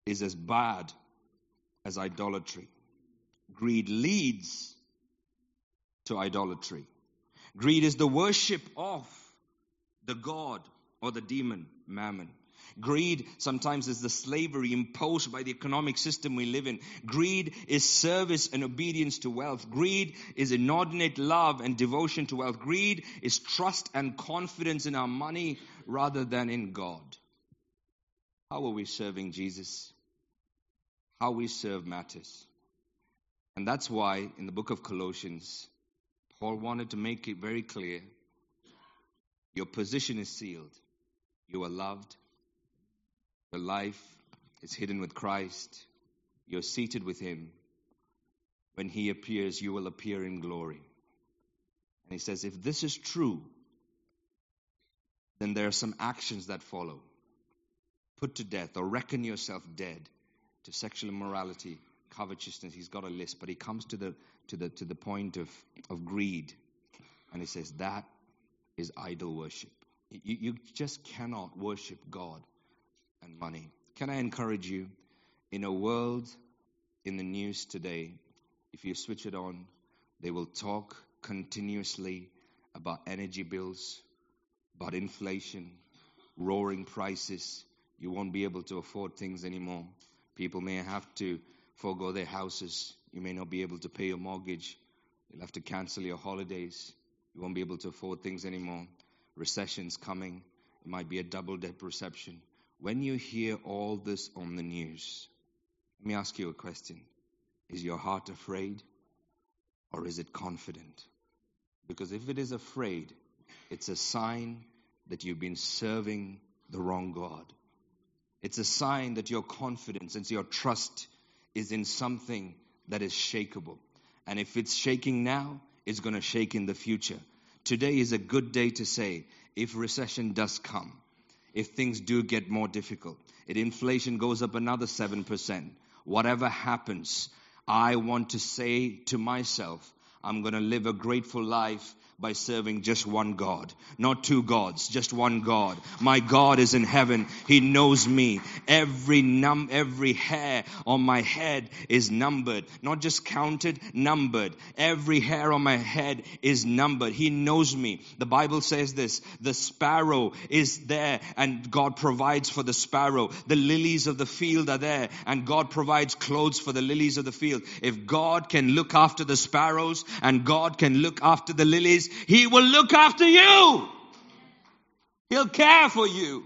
[SPEAKER 1] is as bad as idolatry. Greed leads to idolatry. Greed is the worship of the God or the demon, mammon. Greed sometimes is the slavery imposed by the economic system we live in. Greed is service and obedience to wealth. Greed is inordinate love and devotion to wealth. Greed is trust and confidence in our money rather than in God. How are we serving Jesus? How we serve matters. And that's why in the book of Colossians, Paul wanted to make it very clear your position is sealed. You are loved. Your life is hidden with Christ. You're seated with Him. When He appears, you will appear in glory. And He says, if this is true, then there are some actions that follow. Put to death or reckon yourself dead to sexual immorality, covetousness. He's got a list, but he comes to the to the to the point of, of greed. And he says that is idol worship. You, you just cannot worship God and money. Can I encourage you? In a world in the news today, if you switch it on, they will talk continuously about energy bills, about inflation, roaring prices. You won't be able to afford things anymore. People may have to forego their houses. You may not be able to pay your mortgage. You'll have to cancel your holidays. You won't be able to afford things anymore. Recession's coming. It might be a double dip recession. When you hear all this on the news, let me ask you a question. Is your heart afraid or is it confident? Because if it is afraid, it's a sign that you've been serving the wrong God. It's a sign that your confidence and your trust is in something that is shakable. And if it's shaking now, it's going to shake in the future. Today is a good day to say, if recession does come, if things do get more difficult, if inflation goes up another 7%, whatever happens, I want to say to myself, I'm going to live a grateful life by serving just one God, not two gods, just one God. My God is in heaven. He knows me. Every num, every hair on my head is numbered, not just counted, numbered. Every hair on my head is numbered. He knows me. The Bible says this, the sparrow is there and God provides for the sparrow. The lilies of the field are there and God provides clothes for the lilies of the field. If God can look after the sparrows and God can look after the lilies, he will look after you. He'll care for you.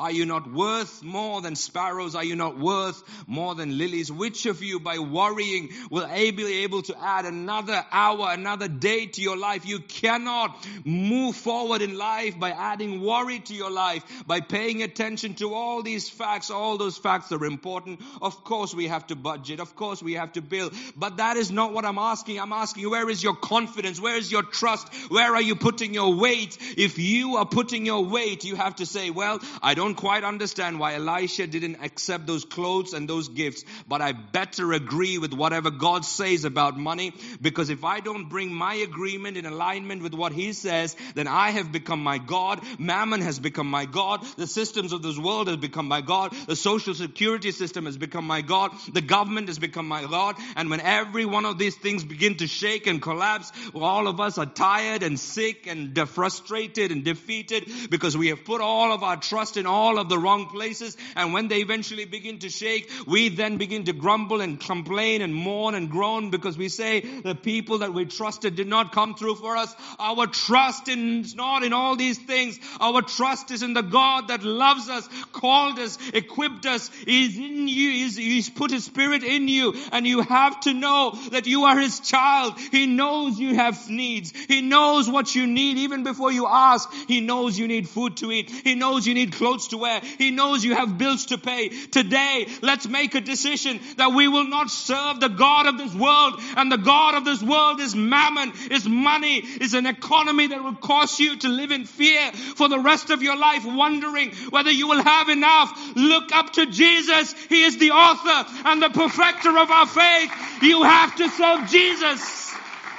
[SPEAKER 1] Are you not worth more than sparrows? Are you not worth more than lilies? Which of you by worrying will be able to add another hour, another day to your life? You cannot move forward in life by adding worry to your life, by paying attention to all these facts. All those facts are important. Of course we have to budget. Of course we have to build. But that is not what I'm asking. I'm asking where is your confidence? Where is your trust? Where are you putting your weight? If you are putting your weight, you have to say, well, I don't don't quite understand why Elisha didn't accept those clothes and those gifts, but I better agree with whatever God says about money because if I don't bring my agreement in alignment with what He says, then I have become my God. Mammon has become my God. The systems of this world has become my God. The social security system has become my God. The government has become my God. And when every one of these things begin to shake and collapse, all of us are tired and sick and frustrated and defeated because we have put all of our trust in all all of the wrong places. And when they eventually begin to shake, we then begin to grumble and complain and mourn and groan because we say the people that we trusted did not come through for us. Our trust is not in all these things. Our trust is in the God that loves us, called us, equipped us, is in you, he's, he's put his spirit in you. And you have to know that you are his child. He knows you have needs. He knows what you need even before you ask. He knows you need food to eat. He knows you need clothes to wear. He knows you have bills to pay. Today, let's make a decision that we will not serve the God of this world. And the God of this world is mammon, is money, is an economy that will cause you to live in fear for the rest of your life, wondering whether you will have enough. Look up to Jesus. He is the author and the perfecter of our faith. You have to serve Jesus.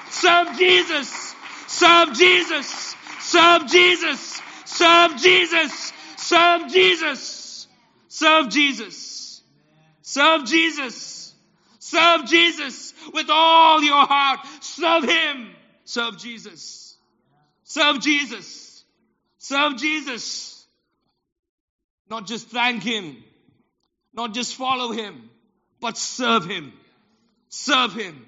[SPEAKER 1] Serve Jesus. Serve Jesus. Serve Jesus. Serve Jesus. Serve Jesus. Serve Jesus. Serve Jesus. Serve Jesus with all your heart. Serve Him. Serve Jesus. Serve Jesus. Serve Jesus. Not just thank Him. Not just follow Him. But serve Him. Serve Him.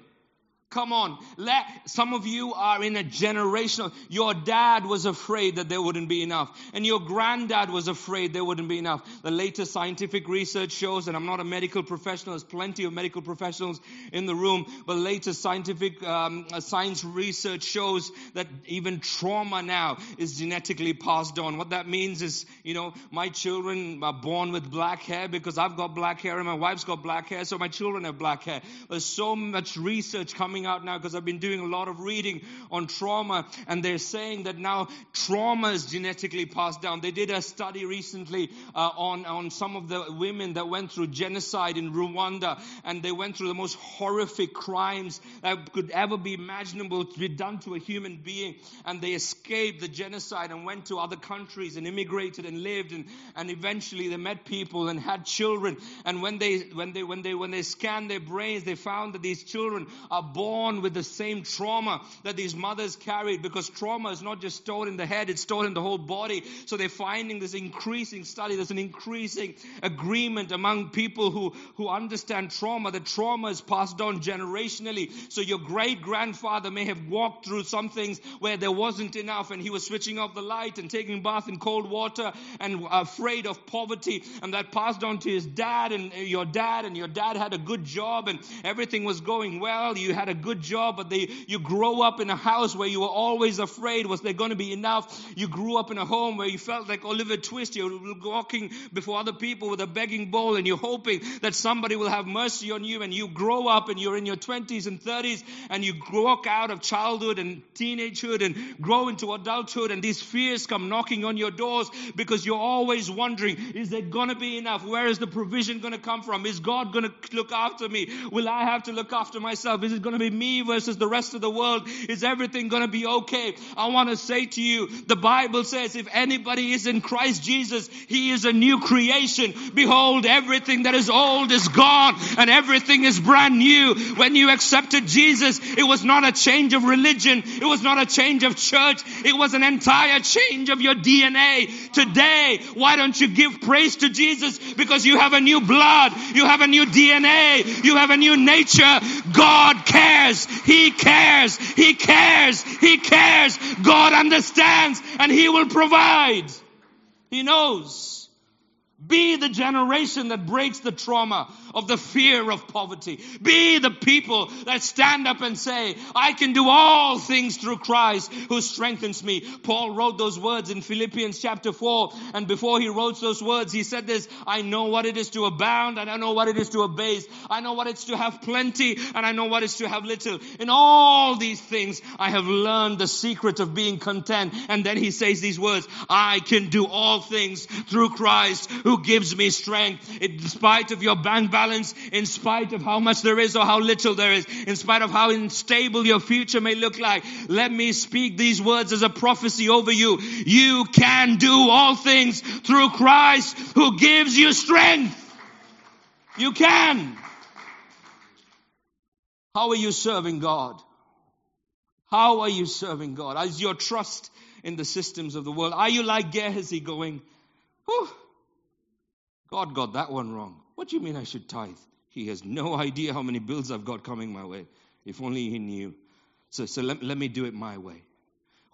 [SPEAKER 1] Come on. Let, some of you are in a generational, your dad was afraid that there wouldn't be enough. And your granddad was afraid there wouldn't be enough. The latest scientific research shows, and I'm not a medical professional, there's plenty of medical professionals in the room, but latest scientific um, uh, science research shows that even trauma now is genetically passed on. What that means is, you know, my children are born with black hair because I've got black hair and my wife's got black hair, so my children have black hair. There's so much research coming coming out now because I've been doing a lot of reading on trauma and they're saying that now trauma is genetically passed down. They did a study recently uh, on, on some of the women that went through genocide in Rwanda and they went through the most horrific crimes that could ever be imaginable to be done to a human being and they escaped the genocide and went to other countries and immigrated and lived and, and eventually they met people and had children and when they when they when they when they scanned their brains they found that these children are born born with the same trauma that these mothers carried because trauma is not just stored in the head, it's stored in the whole body. So they're finding this increasing study, there's an increasing agreement among people who, who understand trauma that trauma is passed on generationally. So your great grandfather may have walked through some things where there wasn't enough and he was switching off the light and taking bath in cold water and afraid of poverty and that passed on to his dad and your dad and your dad had a good job and everything was going well. You had a good job, but they, you grow up in a house where you were always afraid, was there going to be enough? You grew up in a home where you felt like Oliver Twist, you're walking before other people with a begging bowl and you're hoping that somebody will have mercy on you and you grow up and you're in your 20s and 30s and you walk out of childhood and teenagehood and grow into adulthood and these fears come knocking on your doors because you're always wondering, is there going to be enough? Where is the provision going to come from? Is God going to look after me? Will I have to look after myself? Is it going to be me versus the rest of the world? Is everything going to be okay? I want to say to you, the Bible says if anybody is in Christ Jesus, he is a new creation. Behold, everything that is old is gone and everything is brand new. When you accepted Jesus, it was not a change of religion. It was not a change of church. It was an entire change of your DNA. Today, why don't you give praise to Jesus? Because you have a new blood. You have a new DNA. You have a new nature. God cares cares. He cares. He cares. He cares. God understands and He will provide. He knows. Be the generation that breaks the trauma of the fear of poverty. Be the people that stand up and say, I can do all things through Christ who strengthens me. Paul wrote those words in Philippians chapter 4. And before he wrote those words, he said this, I know what it is to abound and I know what it is to abase. I know what it's to have plenty and I know what it's to have little. In all these things, I have learned the secret of being content. And then he says these words, I can do all things through Christ who gives me strength. In spite of your bank balance, balance in spite of how much there is or how little there is, in spite of how unstable your future may look like. Let me speak these words as a prophecy over you. You can do all things through Christ who gives you strength. You can. How are you serving God? How are you serving God? Is your trust in the systems of the world? Are you like Gehazi going, Whew, God got that one wrong. What do you mean I should tithe? He has no idea how many bills I've got coming my way. If only he knew. So, so let, let me do it my way.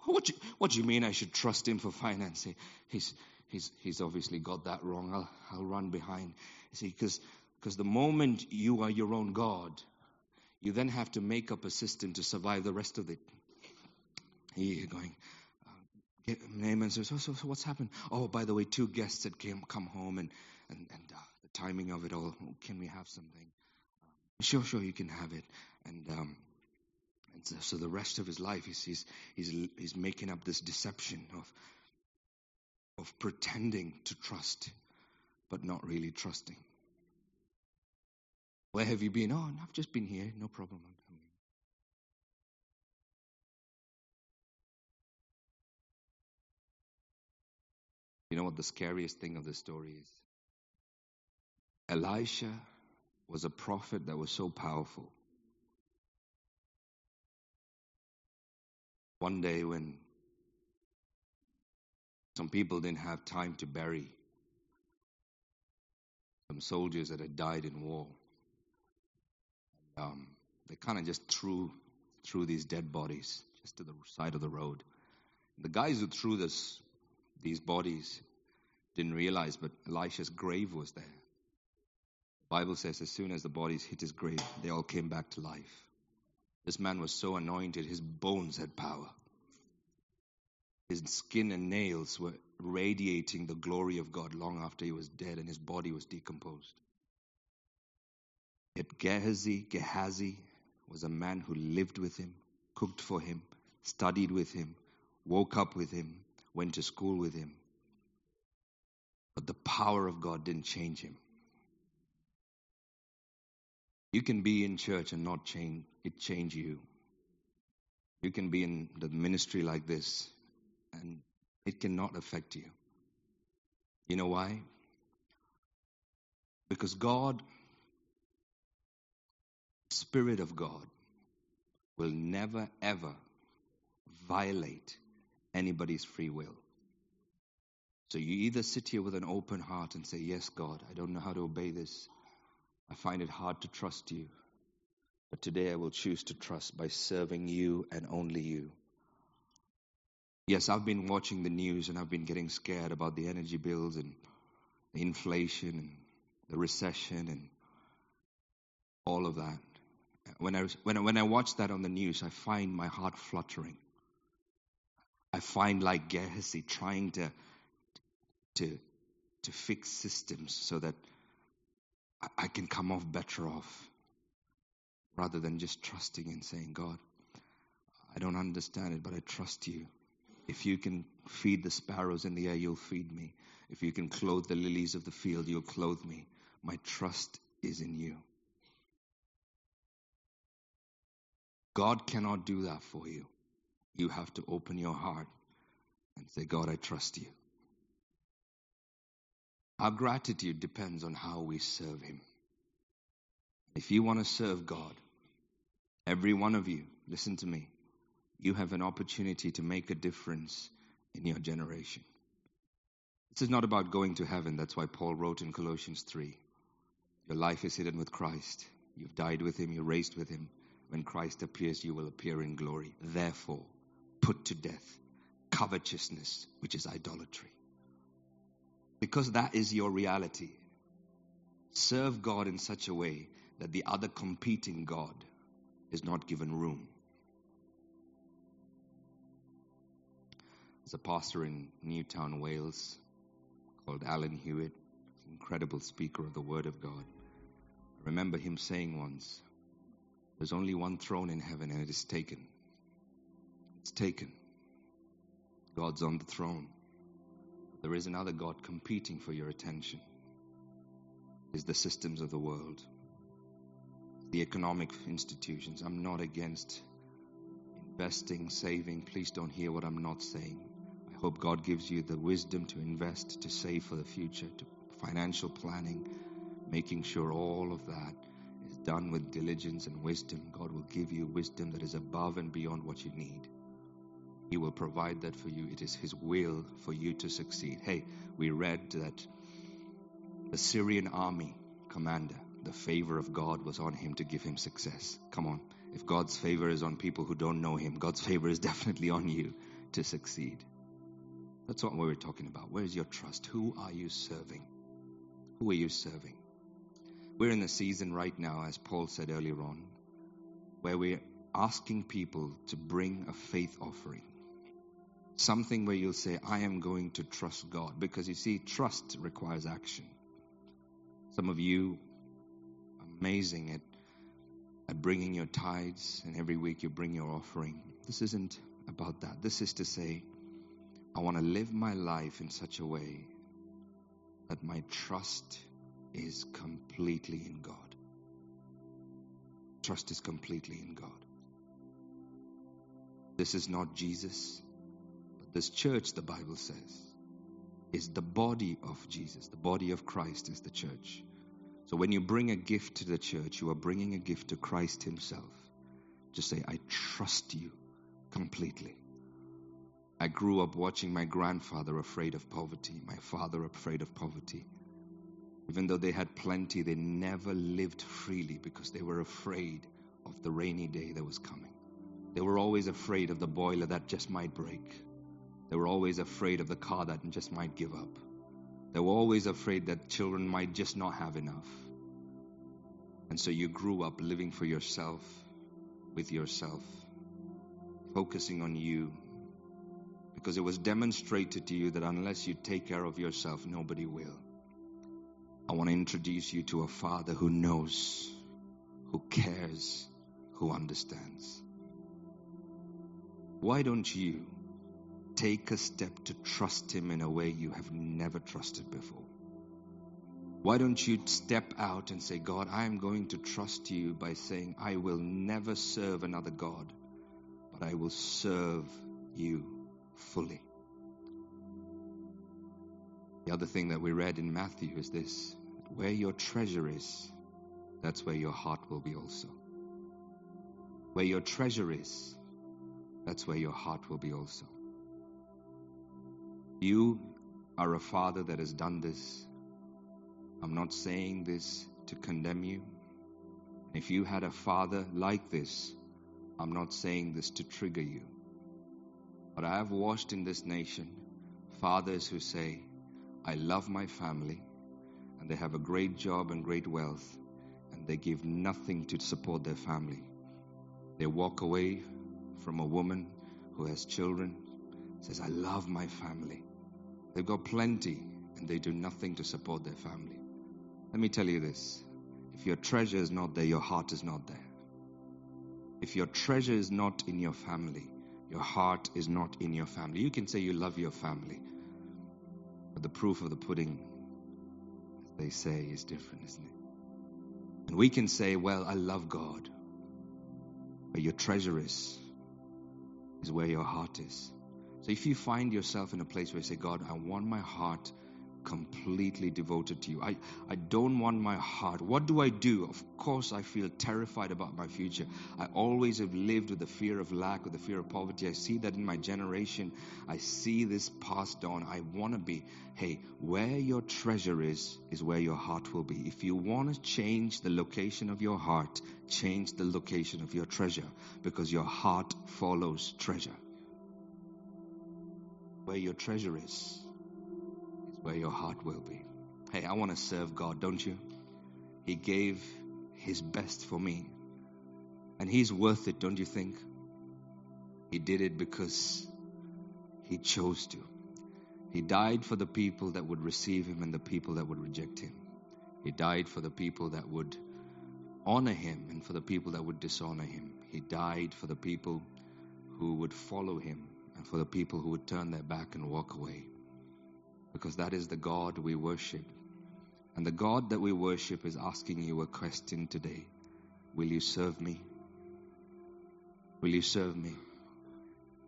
[SPEAKER 1] What do, you, what do you mean I should trust him for financing? He's, he's, he's obviously got that wrong. I'll, I'll run behind. See, because the moment you are your own God, you then have to make up a system to survive the rest of it. You're going, uh, Naaman says, so, so, so, what's happened? Oh, by the way, two guests had came, come home and, and, and uh, the timing of it all. Can we have something? Sure, sure, you can have it. And, um, and so, so, the rest of his life, he's, he's, he's, he's making up this deception of, of pretending to trust, but not really trusting. Where have you been? Oh, I've just been here. No problem. You know what the scariest thing of the story is? Elisha was a prophet that was so powerful. One day, when some people didn't have time to bury some soldiers that had died in war, um, they kind of just threw threw these dead bodies just to the side of the road. The guys who threw this these bodies didn't realize, but Elisha's grave was there. Bible says as soon as the bodies hit his grave, they all came back to life. This man was so anointed, his bones had power. His skin and nails were radiating the glory of God long after he was dead and his body was decomposed. Yet Gehazi, Gehazi was a man who lived with him, cooked for him, studied with him, woke up with him, went to school with him. But the power of God didn't change him. You can be in church and not change it change you. You can be in the ministry like this and it cannot affect you. You know why? Because God, Spirit of God, will never ever violate anybody's free will. So you either sit here with an open heart and say, Yes, God, I don't know how to obey this. I find it hard to trust you. But today I will choose to trust by serving you and only you. Yes, I've been watching the news and I've been getting scared about the energy bills and the inflation and the recession and all of that. When I, when, I, when I watch that on the news, I find my heart fluttering. I find like Gehazi trying to, to, to fix systems so that I, can come off better off rather than just trusting and saying, God, I don't understand it, but I trust you. If you can feed the sparrows in the air, you'll feed me. If you can clothe the lilies of the field, you'll clothe me. My trust is in you. God cannot do that for you. You have to open your heart and say, God, I trust you. Our gratitude depends on how we serve Him. If you want to serve God, every one of you, listen to me, you have an opportunity to make a difference in your generation. This is not about going to heaven. That's why Paul wrote in Colossians 3 Your life is hidden with Christ. You've died with Him, you're raised with Him. When Christ appears, you will appear in glory. Therefore, put to death covetousness, which is idolatry. Because that is your reality. Serve God in such a way that the other competing God is not given room. There's a pastor in Newtown, Wales, called Alan Hewitt, incredible speaker of the Word of God. I remember him saying once, There's only one throne in heaven, and it is taken. It's taken. God's on the throne. There is another God competing for your attention. Is the systems of the world, the economic institutions. I'm not against investing, saving. Please don't hear what I'm not saying. I hope God gives you the wisdom to invest, to save for the future, to financial planning, making sure all of that is done with diligence and wisdom. God will give you wisdom that is above and beyond what you need. He will provide that for you. It is His will for you to succeed. Hey, we read that the Syrian army commander, the favor of God was on him to give him success. Come on. If God's favor is on people who don't know him, God's favor is definitely on you to succeed. That's what we're talking about. Where's your trust? Who are you serving? Who are you serving? We're in the season right now, as Paul said earlier on, where we're asking people to bring a faith offering. Something where you'll say, I am going to trust God. Because you see, trust requires action. Some of you amazing at, at bringing your tithes, and every week you bring your offering. This isn't about that. This is to say, I want to live my life in such a way that my trust is completely in God. Trust is completely in God. This is not Jesus, this church, the Bible says, is the body of Jesus. The body of Christ is the church. So when you bring a gift to the church, you are bringing a gift to Christ Himself. Just say, I trust you completely. I grew up watching my grandfather afraid of poverty, my father afraid of poverty. Even though they had plenty, they never lived freely because they were afraid of the rainy day that was coming. They were always afraid of the boiler that just might break. They were always afraid of the car that just might give up. They were always afraid that children might just not have enough. And so you grew up living for yourself, with yourself, focusing on you, because it was demonstrated to you that unless you take care of yourself, nobody will. I want to introduce you to a father who knows, who cares, who understands. Why don't you take a step to trust him in a way you have never trusted before? Why don't you step out and say, God, I am going to trust you by saying, I will never serve another God, but I will serve you fully. The other thing that we read in Matthew is this where your treasure is, that's where your heart will be also. Where your treasure is, that's where your heart will be also. You are a father that has done this. I'm not saying this to condemn you. If you had a father like this, I'm not saying this to trigger you. But I have watched in this nation fathers who say, I love my family, and they have a great job and great wealth, and they give nothing to support their family. They walk away from a woman who has children, says, I love my family. They've got plenty, and they do nothing to support their family. Let me tell you this if your treasure is not there, your heart is not there. If your treasure is not in your family, your heart is not in your family. You can say you love your family, but the proof of the pudding, as they say, is different, isn't it? And we can say, well, I love God. But your treasure is, is where your heart is. So if you find yourself in a place where you say, God, I want my heart completely devoted to you. I, I don't want my heart. What do I do? Of course, I feel terrified about my future. I always have lived with the fear of lack, with the fear of poverty. I see that in my generation. I see this passed on. I want to be, hey, where your treasure is, is where your heart will be. If you want to change the location of your heart, change the location of your treasure because your heart follows treasure. Where your treasure is, is where your heart will be. Hey, I want to serve God, don't you? He gave His best for me. And He's worth it, don't you think? He did it because He chose to. He died for the people that would receive Him and the people that would reject Him. He died for the people that would honor Him and for the people that would dishonor Him. He died for the people who would follow Him and for the people who would turn their back and walk away because that is the God we worship. And the God that we worship is asking you a question today Will you serve me? Will you serve me?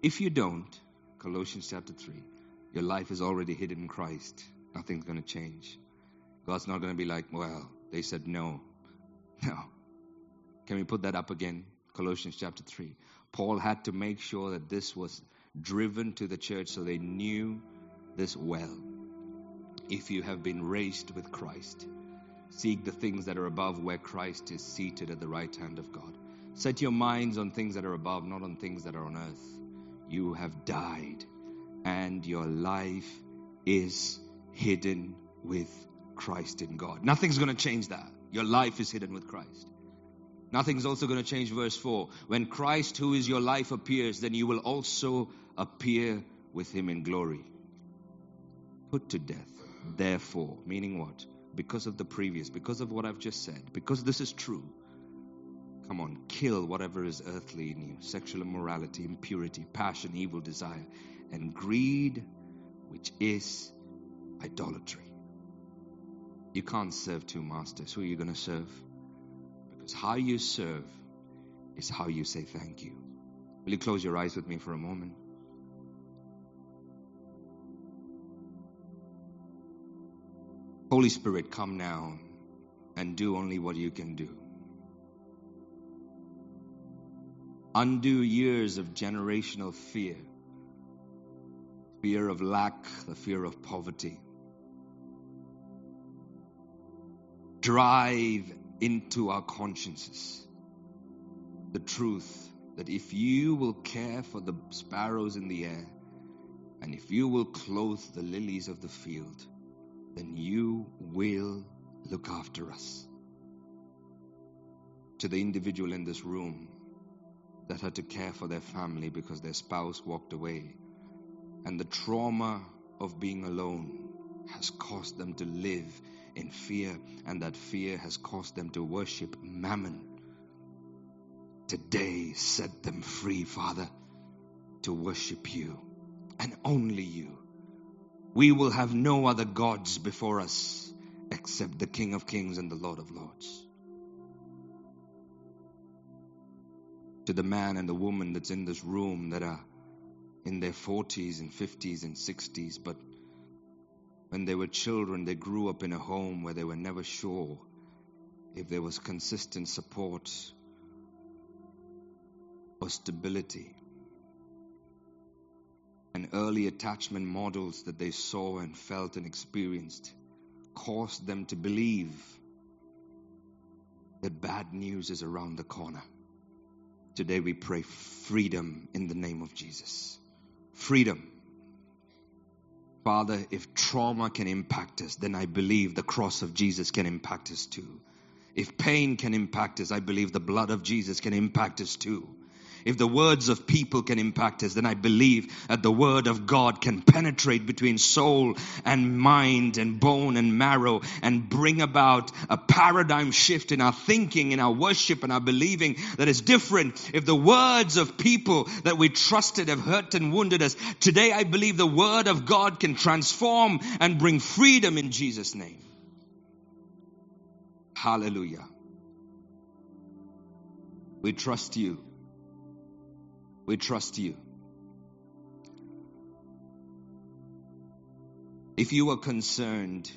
[SPEAKER 1] If you don't, Colossians chapter 3, your life is already hidden in Christ. Nothing's going to change. God's not going to be like, well, they said no. No. Can we put that up again? Colossians chapter 3. Paul had to make sure that this was driven to the church so they knew this well. if you have been raised with Christ, seek the things that are above where Christ is seated at the right hand of God. Set your minds on things that are above, not on things that are on earth. You have died, and your life is hidden with Christ in God. Nothing's going to change that. Your life is hidden with Christ. Nothing's also going to change verse 4. When Christ, who is your life, appears, then you will also appear with him in glory. Put to death, therefore, meaning what? Because of the previous, because of what I've just said, because this is true. Come on, kill whatever is earthly in you sexual immorality, impurity, passion, evil desire, and greed, which is idolatry. You can't serve two masters. Who are you going to serve? Because how you serve is how you say thank you. Will you close your eyes with me for a moment? Holy Spirit, come now and do only what you can do. Undo years of generational fear fear of lack, the fear of poverty. Drive into our consciences the truth that if you will care for the sparrows in the air, and if you will clothe the lilies of the field, then you will look after us. To the individual in this room that had to care for their family because their spouse walked away, and the trauma of being alone has caused them to live in fear, and that fear has caused them to worship mammon. Today, set them free, Father, to worship you and only you. We will have no other gods before us except the King of Kings and the Lord of Lords. To the man and the woman that's in this room that are in their 40s and 50s and 60s, but when they were children, they grew up in a home where they were never sure if there was consistent support or stability and early attachment models that they saw and felt and experienced caused them to believe that bad news is around the corner. Today we pray freedom in the name of Jesus. Freedom. Father, if trauma can impact us, then I believe the cross of Jesus can impact us too. If pain can impact us, I believe the blood of Jesus can impact us too. If the words of people can impact us, then I believe that the word of God can penetrate between soul and mind and bone and marrow and bring about a paradigm shift in our thinking, in our worship, and our believing that is different. If the words of people that we trusted have hurt and wounded us, today I believe the word of God can transform and bring freedom in Jesus' name. Hallelujah. We trust you. We trust you. If you are concerned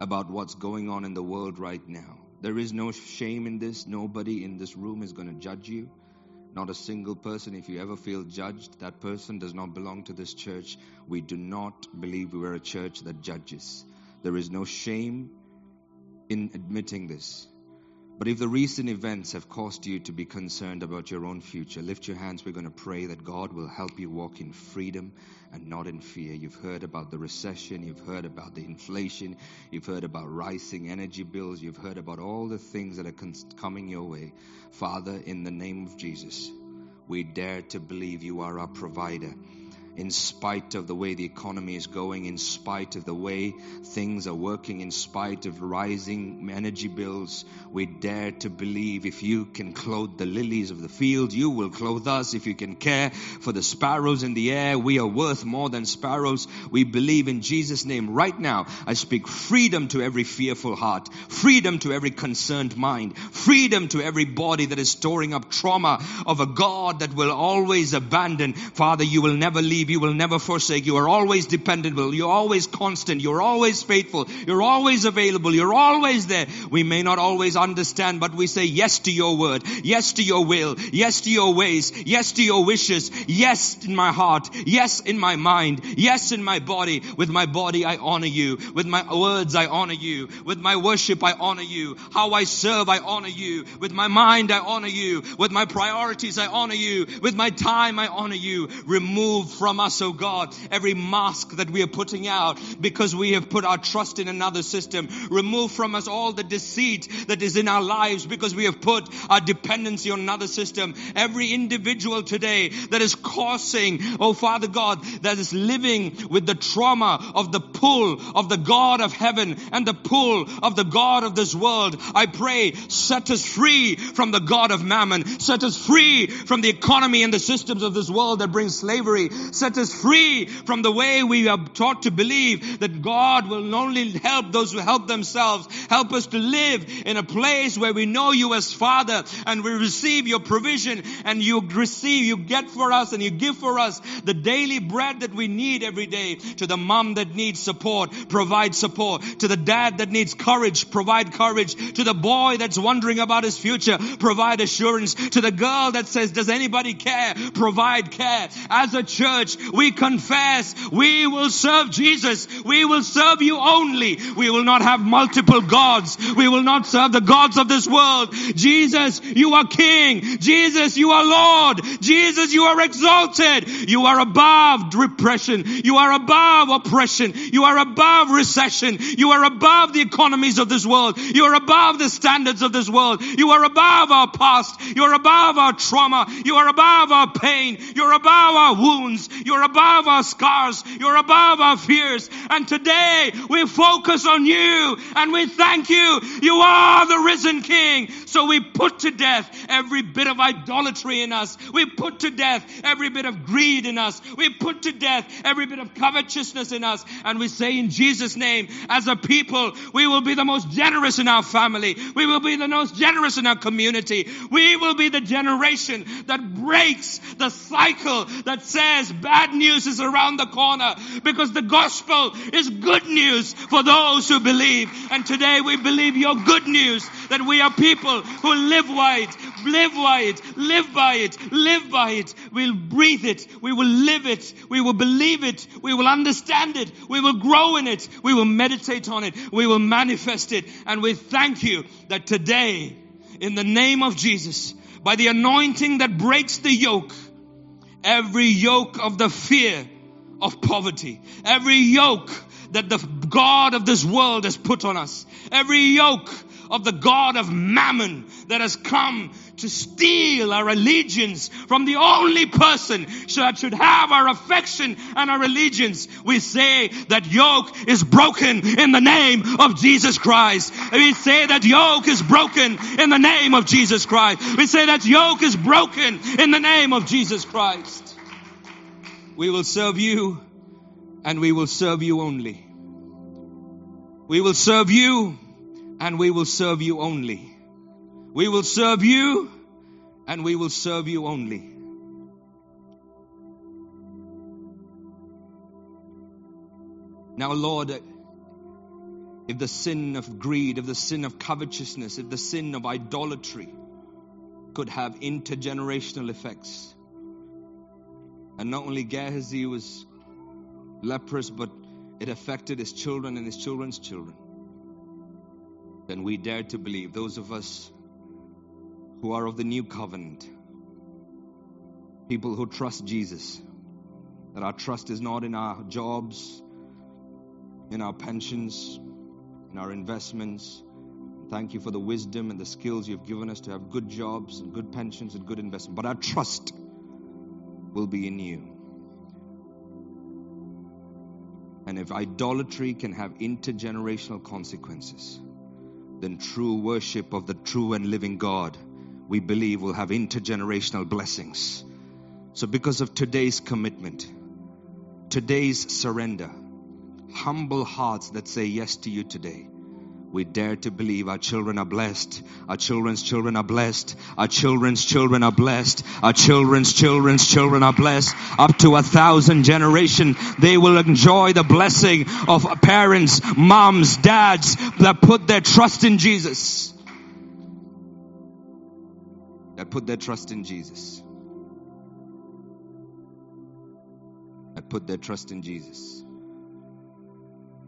[SPEAKER 1] about what's going on in the world right now, there is no shame in this. Nobody in this room is going to judge you. Not a single person. If you ever feel judged, that person does not belong to this church. We do not believe we are a church that judges. There is no shame in admitting this. But if the recent events have caused you to be concerned about your own future, lift your hands. We're going to pray that God will help you walk in freedom and not in fear. You've heard about the recession, you've heard about the inflation, you've heard about rising energy bills, you've heard about all the things that are coming your way. Father, in the name of Jesus, we dare to believe you are our provider in spite of the way the economy is going, in spite of the way things are working, in spite of rising energy bills, we dare to believe if you can clothe the lilies of the field, you will clothe us. If you can care for the sparrows in the air, we are worth more than sparrows. We believe in Jesus' name right now. I speak freedom to every fearful heart, freedom to every concerned mind, freedom to every body that is storing up trauma of a God that will always abandon. Father, you will never leave you will never forsake. You are always dependable. You're always constant. You're always faithful. You're always available. You're always there. We may not always understand, but we say yes to your word. Yes to your will. Yes to your ways. Yes to your wishes. Yes in my heart. Yes in my mind. Yes in my body. With my body, I honor you. With my words, I honor you. With my worship, I honor you. How I serve, I honor you. With my mind, I honor you. With my priorities, I honor you. With my time, I honor you. Remove from us, oh God, every mask that we are putting out because we have put our trust in another system. Remove from us all the deceit that is in our lives because we have put our dependency on another system. Every individual today that is causing, oh Father God, that is living with the trauma of the pull of the God of heaven and the pull of the God of this world. I pray, set us free from the God of mammon. Set us free from the economy and the systems of this world that bring slavery. Set us free from the way we are taught to believe that God will only help those who help themselves. Help us to live in a place where we know you as Father and we receive your provision and you receive, you get for us and you give for us the daily bread that we need every day. To the mom that needs support, provide support. To the dad that needs courage, provide courage. To the boy that's wondering about his future, provide assurance. To the girl that says, does anybody care? Provide care. As a church, we confess we will serve Jesus. We will serve you only. We will not have multiple gods. We will not serve the gods of this world. Jesus, you are King. Jesus, you are Lord. Jesus, you are exalted. You are above repression. You are above oppression. You are above recession. You are above the economies of this world. You are above the standards of this world. You are above our past. You are above our trauma. You are above our pain. You're above our wounds. You're above our scars. You're above our fears. And today we focus on you and we thank you. You are the risen King. So we put to death every bit of idolatry in us. We put to death every bit of greed in us. We put to death every bit of covetousness in us. And we say in Jesus' name, as a people, we will be the most generous in our family. We will be the most generous in our community. We will be the generation that breaks the cycle that says bad news is around the corner because the gospel is good news for those who believe. And today we believe your good news that we are people who live by it, live by it, live by it, live by it. We'll breathe it. We will live it. We will believe it. We will understand it. We will grow in it. We will meditate on it. We will manifest it. And we thank you that today, in the name of Jesus, by the anointing that breaks the yoke, every yoke of the fear of poverty, every yoke that the God of this world has put on us, every yoke of the God of mammon that has come to steal our allegiance from the only person that should have our affection and our allegiance. We say that yoke is broken in the name of Jesus Christ. We say that yoke is broken in the name of Jesus Christ. We say that yoke is broken in the name of Jesus Christ. We will serve you and we will serve you only. We will serve you and we will serve you only. We will serve you and we will serve you only. Now, Lord, if the sin of greed, if the sin of covetousness, if the sin of idolatry could have intergenerational effects, and not only Gehazi was leprous, but it affected his children and his children's children, then we dare to believe, those of us who are of the new covenant, people who trust Jesus, that our trust is not in our jobs, in our pensions, in our investments. Thank you for the wisdom and the skills you've given us to have good jobs and good pensions and good investment. But our trust will be in you. And if idolatry can have intergenerational consequences, then true worship of the true and living God, we believe, will have intergenerational blessings. So, because of today's commitment, today's surrender, humble hearts that say yes to you today, we dare to believe our children are blessed. Our children's children are blessed. Our children's children are blessed. Our children's children's children are blessed. Up to a thousand generation, they will enjoy the blessing of parents, moms, dads that put their trust in Jesus. Put their trust in Jesus. That put their trust in Jesus.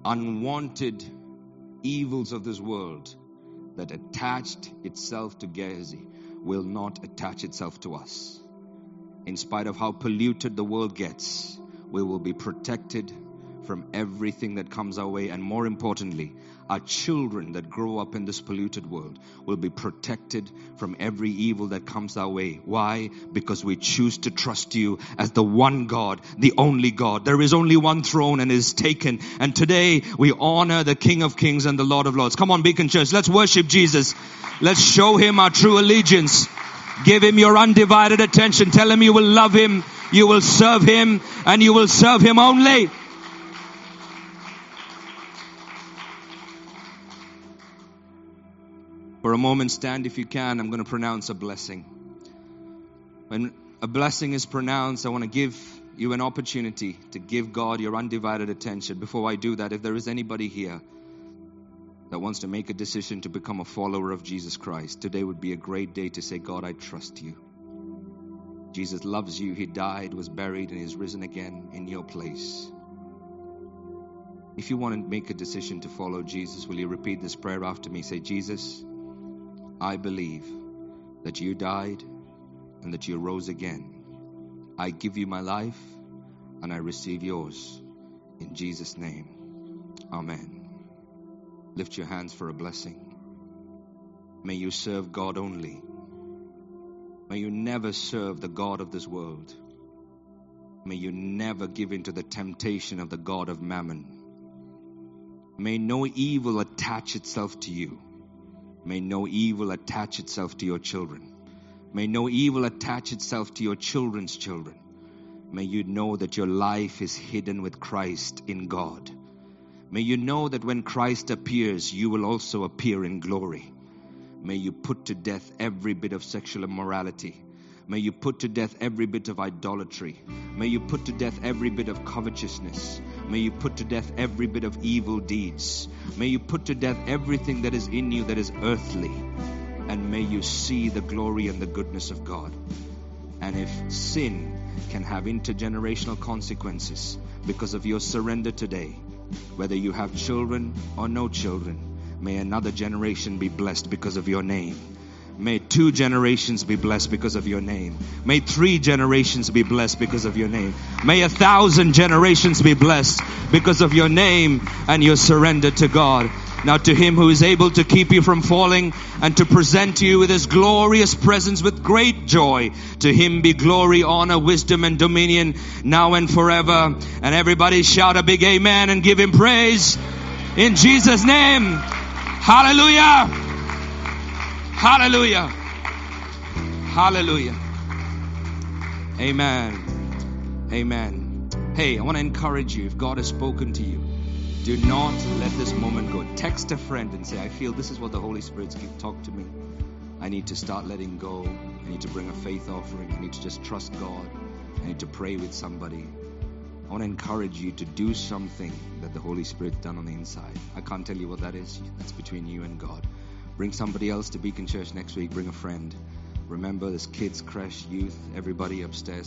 [SPEAKER 1] Unwanted evils of this world that attached itself to Gehazi will not attach itself to us. In spite of how polluted the world gets, we will be protected from everything that comes our way. And more importantly, our children that grow up in this polluted world will be protected from every evil that comes our way. Why? Because we choose to trust you as the one God, the only God. There is only one throne and is taken. And today we honor the King of Kings and the Lord of Lords. Come on, Beacon Church. Let's worship Jesus. Let's show him our true allegiance. Give him your undivided attention. Tell him you will love him, you will serve him, and you will serve him only. A moment, stand if you can. I'm going to pronounce a blessing. When a blessing is pronounced, I want to give you an opportunity to give God your undivided attention. Before I do that, if there is anybody here that wants to make a decision to become a follower of Jesus Christ, today would be a great day to say, God, I trust you. Jesus loves you. He died, was buried, and is risen again in your place. If you want to make a decision to follow Jesus, will you repeat this prayer after me? Say, Jesus, I believe that you died and that you rose again. I give you my life and I receive yours. In Jesus' name, Amen. Lift your hands for a blessing. May you serve God only. May you never serve the God of this world. May you never give in to the temptation of the God of mammon. May no evil attach itself to you. May no evil attach itself to your children. May no evil attach itself to your children's children. May you know that your life is hidden with Christ in God. May you know that when Christ appears, you will also appear in glory. May you put to death every bit of sexual immorality. May you put to death every bit of idolatry. May you put to death every bit of covetousness. May you put to death every bit of evil deeds. May you put to death everything that is in you that is earthly. And may you see the glory and the goodness of God. And if sin can have intergenerational consequences because of your surrender today, whether you have children or no children, may another generation be blessed because of your name. May two generations be blessed because of your name. May three generations be blessed because of your name. May a thousand generations be blessed because of your name and your surrender to God. Now to him who is able to keep you from falling and to present you with his glorious presence with great joy. To him be glory, honor, wisdom and dominion now and forever. And everybody shout a big amen and give him praise in Jesus name. Hallelujah. Hallelujah. Hallelujah. Amen. Amen. Hey, I want to encourage you if God has spoken to you, do not let this moment go. Text a friend and say, I feel this is what the Holy Spirit's talked to me. I need to start letting go. I need to bring a faith offering. I need to just trust God. I need to pray with somebody. I want to encourage you to do something that the Holy Spirit's done on the inside. I can't tell you what that is. That's between you and God. Bring somebody else to Beacon Church next week. Bring a friend. Remember, there's kids, crèche, youth, everybody upstairs.